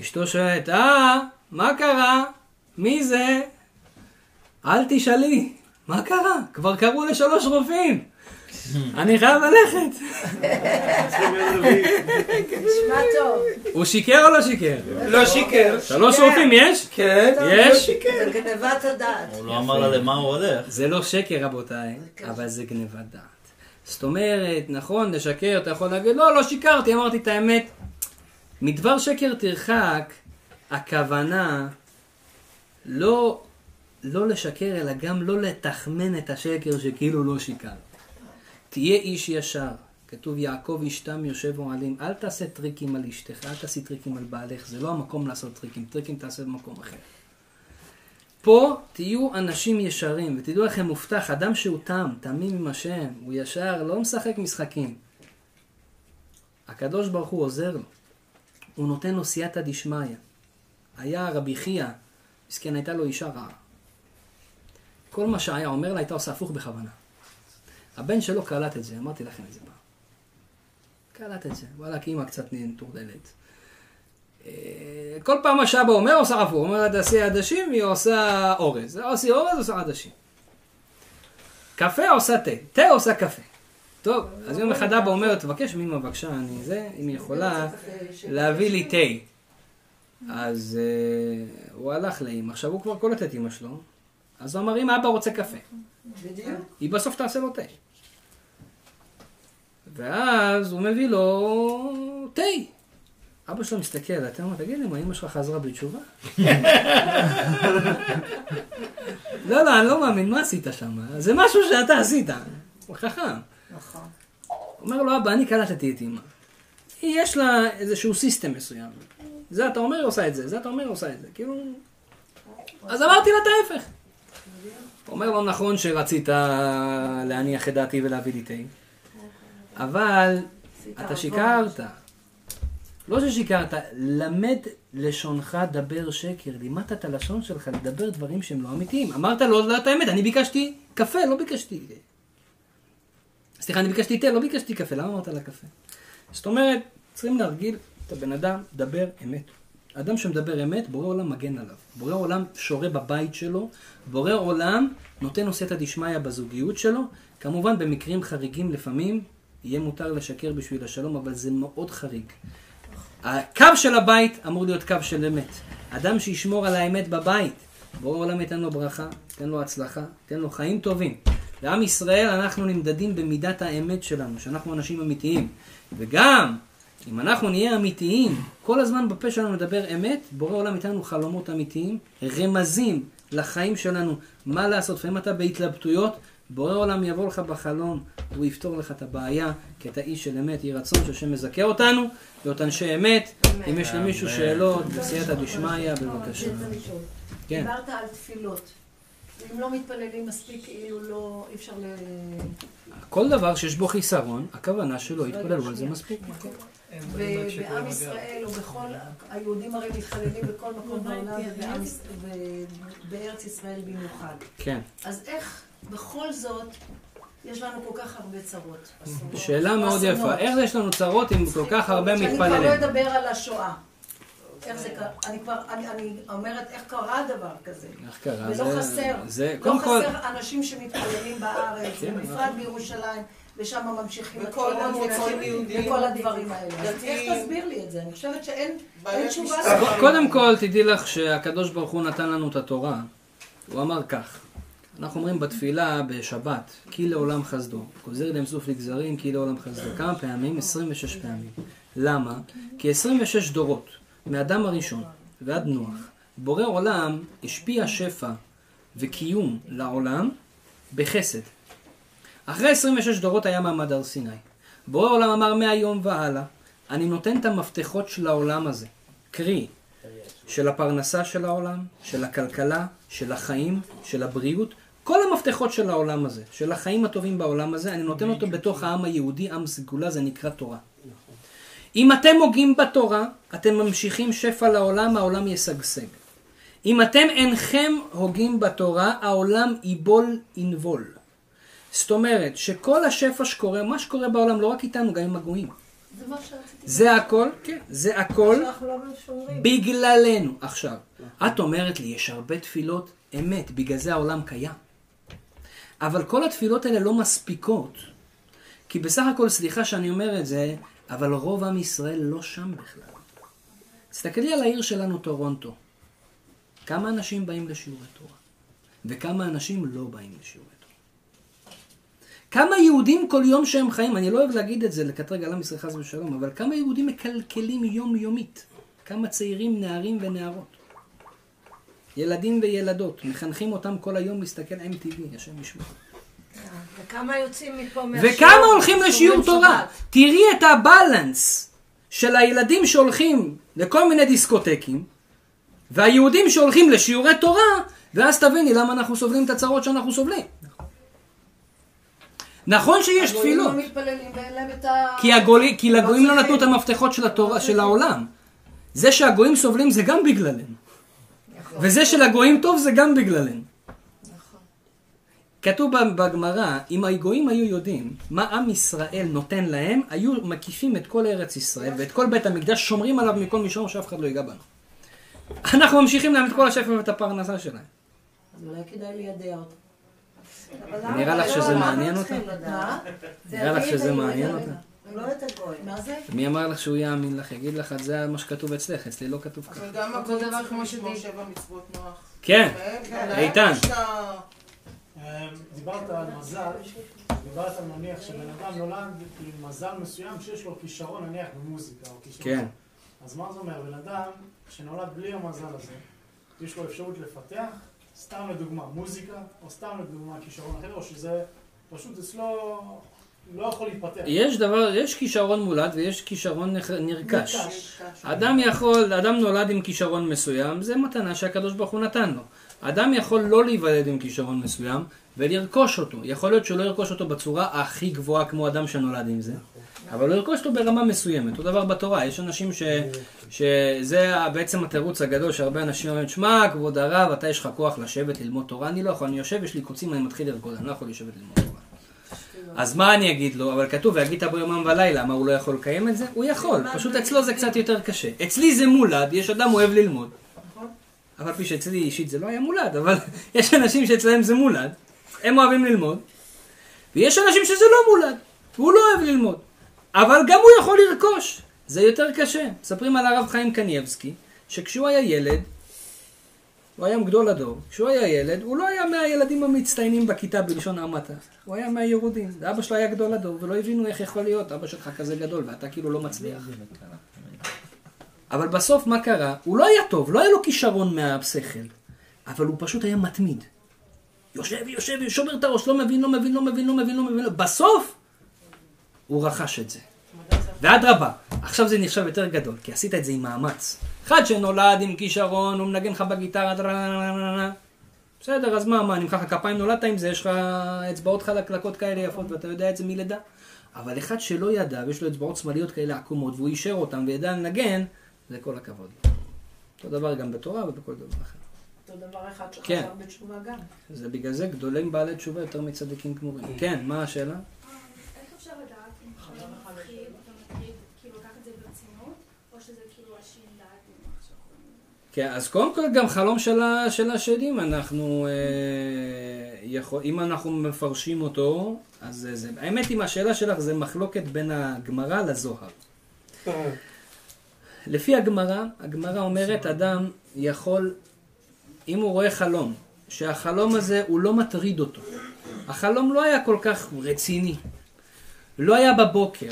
אשתו שואלת, אה, מה קרה? מי זה? אל תשאלי, מה קרה? כבר קראו לשלוש רופאים. [laughs] אני חייב ללכת. נשמע טוב. הוא שיקר או לא שיקר? לא שיקר. שלוש רופאים יש? כן. יש? זה גנבת הדעת. הוא לא אמר לה למה הוא הולך. זה לא שקר רבותיי, אבל זה גניבת דעת. זאת אומרת, נכון, לשקר, אתה יכול להגיד, לא, לא שיקרתי, אמרתי את האמת. מדבר שקר תרחק, הכוונה לא, לא לשקר, אלא גם לא לתחמן את השקר שכאילו לא שיקרת. תהיה איש ישר. כתוב יעקב איש תם יושב אוהלים. אל תעשה טריקים על אשתך, אל תעשי טריקים על בעלך, זה לא המקום לעשות טריקים. טריקים תעשה במקום אחר. פה תהיו אנשים ישרים, ותדעו לכם מובטח, אדם שהוא תם, תמים עם השם, הוא ישר, לא משחק משחקים. הקדוש ברוך הוא עוזר לו. הוא נותן לו סייעתא דשמיא. היה רבי חייא, מסכן, הייתה לו אישה רעה. כל מה שהיה אומר לה, הייתה עושה הפוך בכוונה. הבן שלו קלט את זה, אמרתי לכם את זה פעם. קלט את זה, וואלה, כי אימא קצת מטורדלת. אה, כל פעם מה שאבא אומר, עושה הפוך. הוא אומר לה, תעשי עדשים, היא עושה אורז. עושה אורז, עושה עדשים. קפה עושה תה, תה עושה קפה. טוב, אז יום אחד אבא אומר, תבקש מאמא בבקשה, אני זה, אם היא יכולה להביא לי תה. אז אה, הוא הלך לאמא, עכשיו הוא כבר קולט את אמא שלו, אז הוא אמר, אמא, אבא רוצה קפה. היא בסוף תעשה לו תה. ואז הוא מביא לו תה. אבא שלו מסתכל, אתה אומר, תגיד לי, מה אמא שלך חזרה בתשובה? [laughs] לא, לא, אני לא מאמין, מה עשית שם? זה משהו שאתה עשית. הוא חכם. נכון. אומר לו, אבא, אני קלטתי את אמא. היא, יש לה איזשהו סיסטם מסוים. זה אתה אומר, היא עושה את זה, זה אתה אומר, היא עושה את זה. כאילו... אז אמרתי לה את ההפך. אומר לו, נכון שרצית להניח את דעתי ולהביא לי תה, אבל אתה שיקרת. לא ששיקרת, למד לשונך דבר שקר. לימדת את הלשון שלך לדבר דברים שהם לא אמיתיים. אמרת לו, לא את האמת, אני ביקשתי קפה, לא ביקשתי... סליחה, אני ביקשתי תה, לא ביקשתי קפה, למה אמרת לה קפה? זאת אומרת, צריכים להרגיל את הבן אדם, דבר אמת. אדם שמדבר אמת, בורא עולם מגן עליו. בורא עולם שורה בבית שלו, בורא עולם נותן עושה את הדשמיא בזוגיות שלו. כמובן, במקרים חריגים לפעמים, יהיה מותר לשקר בשביל השלום, אבל זה מאוד חריג. הקו של הבית אמור להיות קו של אמת. אדם שישמור על האמת בבית, בורא עולם ייתן לו ברכה, ייתן לו הצלחה, ייתן לו חיים טובים. לעם ישראל אנחנו נמדדים במידת האמת שלנו, שאנחנו אנשים אמיתיים. וגם, אם אנחנו נהיה אמיתיים, כל הזמן בפה שלנו נדבר אמת, בורא עולם ייתן לנו חלומות אמיתיים, רמזים לחיים שלנו, מה לעשות. לפעמים אתה בהתלבטויות, בורא עולם יבוא לך בחלום, והוא יפתור לך את הבעיה, כי אתה איש של אמת, יהי רצון שהשם מזכה אותנו, להיות אנשי אמת. אם יש למישהו. שאלות, בסייעתא דשמיא, בבקשה. כן. דיברת על תפילות. אם לא מתפללים מספיק, כאילו לא, אי אפשר ל... כל דבר שיש בו חיסרון, הכוונה שלא יתפללו על זה. מספיק. ובעם ישראל, או בכל, היהודים הרי מתחללים בכל מקום בעולם, יש- ובארץ ישראל במיוחד. כן. אז איך בכל זאת יש לנו כל כך הרבה צרות? שאלה מאוד? יפה. איך יש לנו צרות עם כל כך הרבה שאני כבר לא מתפללים? אדבר על השואה. איך זה קרה? אני כבר, אני, אני אומרת, איך קרה דבר כזה? איך קרה? ולא זה- חסר, זה, לא קודם כל, חסר אנשים שמתפללים בארץ, כן, ובפרט בירושלים, ושם ממשיכים וכל וכל- הדברים האלה. איך תסביר לי את זה? אני חושבת שאין תשובה. קודם כל, תדעי לך שהקדוש ברוך הוא נתן לנו את התורה. הוא אמר כך, אנחנו אומרים בתפילה בשבת, כי לעולם חסדו. גוזר להם סוף לגזרים, כי לעולם חסדו. כמה פעמים? 26 פעמים. למה? כי 26 דורות, מאדם הראשון ועד נוח, בורא עולם השפיע שפע וקיום לעולם בחסד. אחרי 26 דורות היה מעמד הר סיני. בורא עולם אמר מהיום והלאה, אני נותן את המפתחות של העולם הזה. קרי, של הפרנסה של העולם, של הכלכלה, של החיים, של הבריאות, כל המפתחות של העולם הזה, של החיים הטובים בעולם הזה, אני נותן אותו בתוך העם היהודי, עם סגולה, זה נקרא תורה. אם אתם הוגים בתורה, אתם ממשיכים שפע לעולם, העולם ישגשג. אם אתם אינכם הוגים בתורה, העולם ייבול ינבול. זאת אומרת, שכל השפע שקורה, מה שקורה בעולם, לא רק איתנו, גם עם הגויים. זה מה שרציתי. זה הכל, כן, זה הכל לא. בגללנו. עכשיו, את אומרת לי, יש הרבה תפילות אמת, בגלל זה העולם קיים. אבל כל התפילות האלה לא מספיקות. כי בסך הכל, סליחה שאני אומר את זה, אבל רוב עם ישראל לא שם בכלל. תסתכלי על העיר שלנו, טורונטו. כמה אנשים באים לשיעורי תורה? וכמה אנשים לא באים לשיעורי תורה? כמה יהודים כל יום שהם חיים, אני לא אוהב להגיד את זה, לקטרג על עם ישראל חס ושלום, אבל כמה יהודים מקלקלים יום-יומית? כמה צעירים, נערים ונערות? ילדים וילדות, מחנכים אותם כל היום להסתכל MTV, השם ישמור. וכמה יוצאים מפה מהשיעור? וכמה הולכים לשיעור תורה? תראי את הבלנס של הילדים שהולכים לכל מיני דיסקוטקים, והיהודים שהולכים לשיעורי תורה, ואז תביני למה אנחנו סובלים את הצרות שאנחנו סובלים. נכון שיש תפילות, לא. כי, הגולי, כי לגויים לא. נתנו את המפתחות של, התורה, של העולם. זה שהגויים סובלים זה גם בגללנו. וזה שלגויים טוב זה גם בגללנו. כתוב בגמרא, אם הגויים היו יודעים מה עם ישראל נותן להם, היו מקיפים את כל ארץ ישראל ואת כל בית המקדש, שומרים עליו מכל מישור שאף אחד לא ייגע בנו. אנחנו ממשיכים להם את כל השפר ואת הפרנסה שלהם. אז אולי כדאי לידע אותם. נראה לך שזה מעניין אותם? נראה לך שזה מעניין אותם? לא יותר גוי. מה זה? מי אמר לך שהוא יאמין לך? יגיד לך, זה מה שכתוב אצלך, אצלי לא כתוב ככה. אבל גם הכל דבר כמו שדיברנו שבע מצוות נוח. כן, כן. כן. איתן. אמ, דיברת על מזל, דיברת על נניח שבן אדם נולד עם מזל מסוים שיש לו כישרון נניח במוזיקה או כישרון. כן. אז מה זה אומר? בן אדם שנולד בלי המזל הזה, יש לו אפשרות לפתח, סתם לדוגמה מוזיקה, או סתם לדוגמה כישרון אחר, או שזה פשוט אצלו לא יכול להתפתח. יש דבר, יש כישרון מולד ויש כישרון נרכש. אדם יכול, אדם נולד עם כישרון מסוים, זה מתנה שהקדוש ברוך הוא נתן לו. אדם יכול לא להיוולד עם כישרון מסוים ולרכוש אותו. יכול להיות שהוא לא ירכוש אותו בצורה הכי גבוהה כמו אדם שנולד עם זה, אבל הוא ירכוש אותו ברמה מסוימת. אותו דבר בתורה, יש אנשים ש, שזה בעצם התירוץ הגדול שהרבה אנשים אומרים, שמע, כבוד הרב, אתה יש לך כוח לשבת ללמוד תורה, אני לא יכול, אני יושב, יש לי קוצים, אני מתחיל לרקוד, אני לא יכול לשבת ללמוד תורה. אז מה אני אגיד לו? אבל כתוב, והגית בו יומם ולילה, מה הוא לא יכול לקיים את זה? הוא יכול, פשוט אצלו זה קצת יותר קשה. אצלי זה מולד, יש אדם אוהב ללמוד. אף על פי שאצלי אישית זה לא היה מולד, אבל [laughs] יש אנשים שאצלם זה מולד, הם אוהבים ללמוד, ויש אנשים שזה לא מולד, והוא לא אוהב ללמוד, אבל גם הוא יכול לרכוש, זה יותר קשה. מספרים על הרב חיים קניבסקי, שכשהוא היה ילד, הוא היה גדול הדור. כשהוא היה ילד, הוא לא היה מהילדים המצטיינים בכיתה בלשון המעטה. הוא היה מהירודים. ואבא שלו היה גדול הדור, ולא הבינו איך יכול להיות אבא שלך כזה גדול, ואתה כאילו לא מצליח. אבל בסוף מה קרה? הוא לא היה טוב, לא היה לו כישרון מהשכל, אבל הוא פשוט היה מתמיד. יושב, יושב, שובר את הראש, לא מבין, לא מבין, לא מבין, לא מבין, לא מבין, לא בסוף הוא רכש את זה. ואדרבה, עכשיו זה נחשב יותר גדול, כי עשית את זה עם מאמץ. אחד שנולד עם כישרון, הוא מנגן לך בגיטרה, בסדר, אז מה, מה, נמחא לך כפיים, נולדת עם זה, יש לך אצבעות חלקלקות כאלה יפות, ואתה יודע את זה מלידה. אבל אחד שלא ידע, ויש לו אצבעות שמאליות כאלה עקומות, והוא אישר אותן וידע לנגן, זה כל הכבוד. אותו דבר גם בתורה ובכל דבר אחר. אותו דבר אחד שחזר כן. בתשובה גם. זה בגלל זה גדולים בעלי תשובה יותר מצדיקים גמורים. כן, כן מה השאלה? כן, אז קודם כל גם חלום של, ה, של השדים, אנחנו, אה, יכול, אם אנחנו מפרשים אותו, אז זה, האמת עם השאלה שלך זה מחלוקת בין הגמרא לזוהר. לפי הגמרא, הגמרא אומרת אדם יכול, אם הוא רואה חלום, שהחלום הזה הוא לא מטריד אותו, החלום לא היה כל כך רציני, לא היה בבוקר,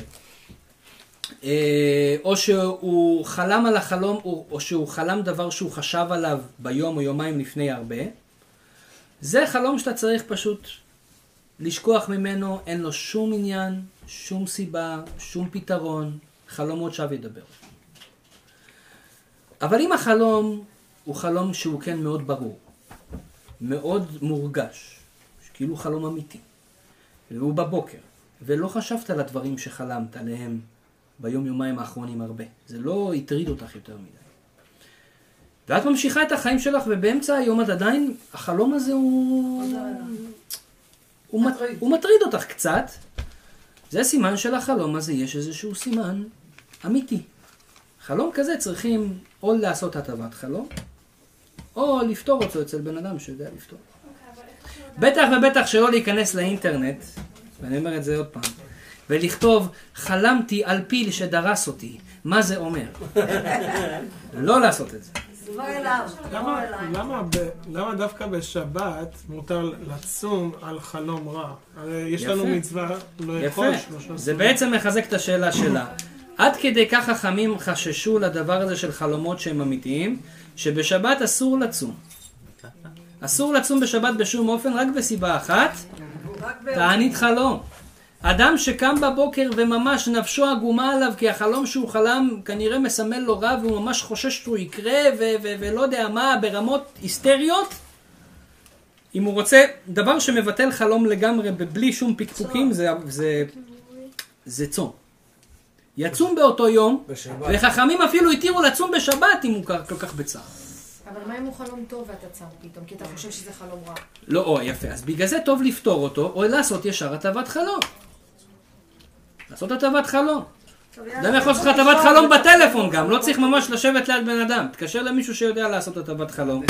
או שהוא חלם על החלום, או או שהוא חלם דבר שהוא חשב עליו ביום או יומיים לפני הרבה, זה חלום שאתה צריך פשוט לשכוח ממנו, אין לו שום עניין, שום סיבה, שום פתרון, חלומות שווא ידבר. אבל אם החלום הוא חלום שהוא כן מאוד ברור, מאוד מורגש, כאילו חלום אמיתי, והוא בבוקר, ולא חשבת על הדברים שחלמת עליהם ביום יומיים האחרונים הרבה, זה לא הטריד אותך יותר מדי. ואת ממשיכה את החיים שלך ובאמצע היום את עדיין, החלום הזה הוא... הוא, מט... הוא מטריד אותך קצת, זה סימן שלחלום הזה יש איזשהו סימן אמיתי. חלום כזה צריכים או לעשות הטבת חלום, או לפתור אותו אצל בן אדם שיודע לפתור. בטח ובטח שלא להיכנס לאינטרנט, ואני אומר את זה עוד פעם, ולכתוב חלמתי על פיל שדרס אותי, מה זה אומר? לא לעשות את זה. לא למה, לא. למה, דווקא בשבת מותר לצום על חלום רע? הרי יש. לנו מצווה לא לאכול שלושה זה בעצם מחזק את השאלה שלה. עד כדי כך חכמים חששו לדבר הזה של חלומות שהם אמיתיים, שבשבת אסור לצום. אסור לצום בשבת בשום אופן, רק בסיבה אחת, תענית חלום. אדם שקם בבוקר וממש נפשו עגומה עליו כי החלום שהוא חלם כנראה מסמל לו רע והוא ממש חושש שהוא יקרה ו- ו- ולא יודע מה ברמות היסטריות אם הוא רוצה דבר שמבטל חלום לגמרי בלי שום פקפוקים זה, זה, זה צום. יצום באותו יום בשבת. וחכמים אפילו התירו לצום בשבת אם הוא כל כך בצער. אבל מה אם הוא חלום טוב ואתה צם פתאום? כי אתה חושב שזה חלום רע. לא, או, יפה. אז בגלל זה טוב לפתור אותו, או לעשות ישר הטבת חלום. לעשות הטבת חלום. אדם יכול לעשות לך הטבת חלום בטלפון גם, לא צריך ממש לשבת ליד בן אדם. תתקשר למישהו שיודע לעשות הטבת חלום.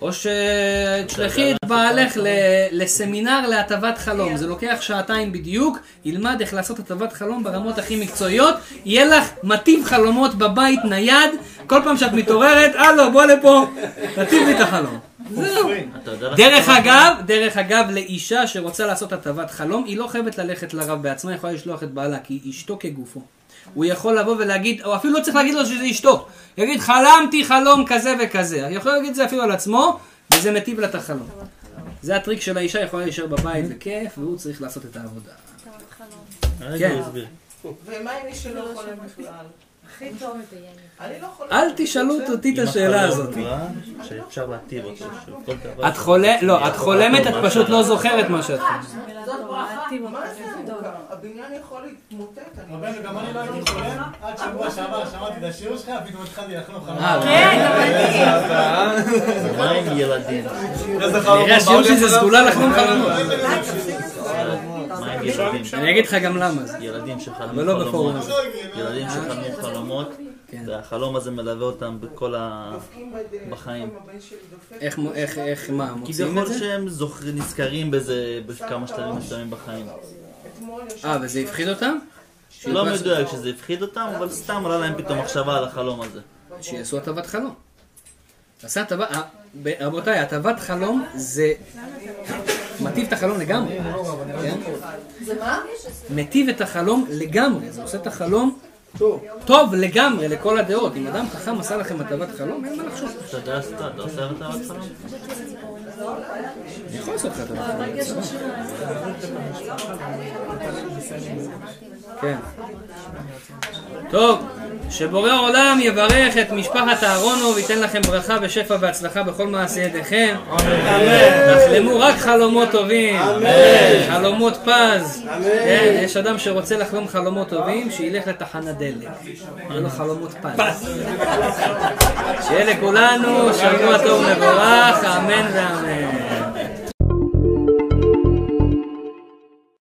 או שתשלחי את בעלך ל- לסמינר להטבת חלום. זה לוקח שעתיים בדיוק, ילמד איך לעשות הטבת חלום ברמות הכי מקצועיות. יהיה לך מטיב חלומות בבית נייד, כל פעם שאת מתעוררת, הלו, בוא לפה, תטיב לי את החלום. זהו. דרך אגב, דרך אגב, לאישה שרוצה לעשות הטבת חלום, היא לא חייבת ללכת לרב בעצמה, היא יכולה לשלוח את בעלה, כי היא אשתו כגופו. הוא יכול לבוא ולהגיד, או אפילו לא צריך להגיד לו שזה אשתו. יגיד, חלמתי חלום כזה וכזה. אני יכול להגיד את זה אפילו על עצמו, וזה מטיב לה את החלום. זה הטריק של האישה, יכולה להישאר בבית בכיף, והוא צריך לעשות את העבודה. כן. ומה עם מי שלא חולם בכלל? הכי טוב. לא חולמת. אל תשאלו אותי את השאלה הזאת. שאפשר להתיר אותו. את חולה, לא, את חולמת, את פשוט לא זוכרת מה שאת חולמת. זאת ברכה. מה זה? הבניין יכול להתמוטט. רבנו, גם אני לא הייתי חולם, עד שבוע שעבר שמעתי את השיעור שלך, פתאום התחלתי לחלום חלום. אה, מה עם ילדים? נראה השיעור שלי זה סגולה לחלום חלומות. אני אגיד לך גם למה. ילדים שחלמו אבל לא חלומות. ילדים שחלמו חלומות, כן. והחלום הזה מלווה אותם בכל ה... בחיים. איך, איך, איך, מה, מוציאים את כביכול זה? שהם זוכר, נזכרים בזה בכמה שלבים מסוימים בחיים. אה, וזה הפחיד אותם? לא מדויק שזה הפחיד אותם, אבל סתם עלה להם פתאום מחשבה על החלום הזה. שיעשו הטבת חלום. תעשה הטבת, אה, רבותיי, הטבת חלום זה מטיב את החלום לגמרי. כן? זה מה? מטיב את החלום לגמרי, זה עושה את החלום טוב לגמרי לכל הדעות. אם אדם חכם עשה לכם הטבת חלום, אין מה לחשוב. אתה יודע, אתה אתה עושה הטבת חלום? אני יכול לעשות לך הטבת חלום. כן. טוב, שבורא עולם יברך את משפחת אהרונו וייתן לכם ברכה ושפע והצלחה בכל מעשי ידיכם. תחלמו רק חלומות טובים. חלומות פז. כן, יש אדם שרוצה לחלום חלומות טובים, שילך לתחנת דלק. יהיו לו חלומות פז. שיהיה לכולנו שבוע טוב ומבורך, אמן ואמן.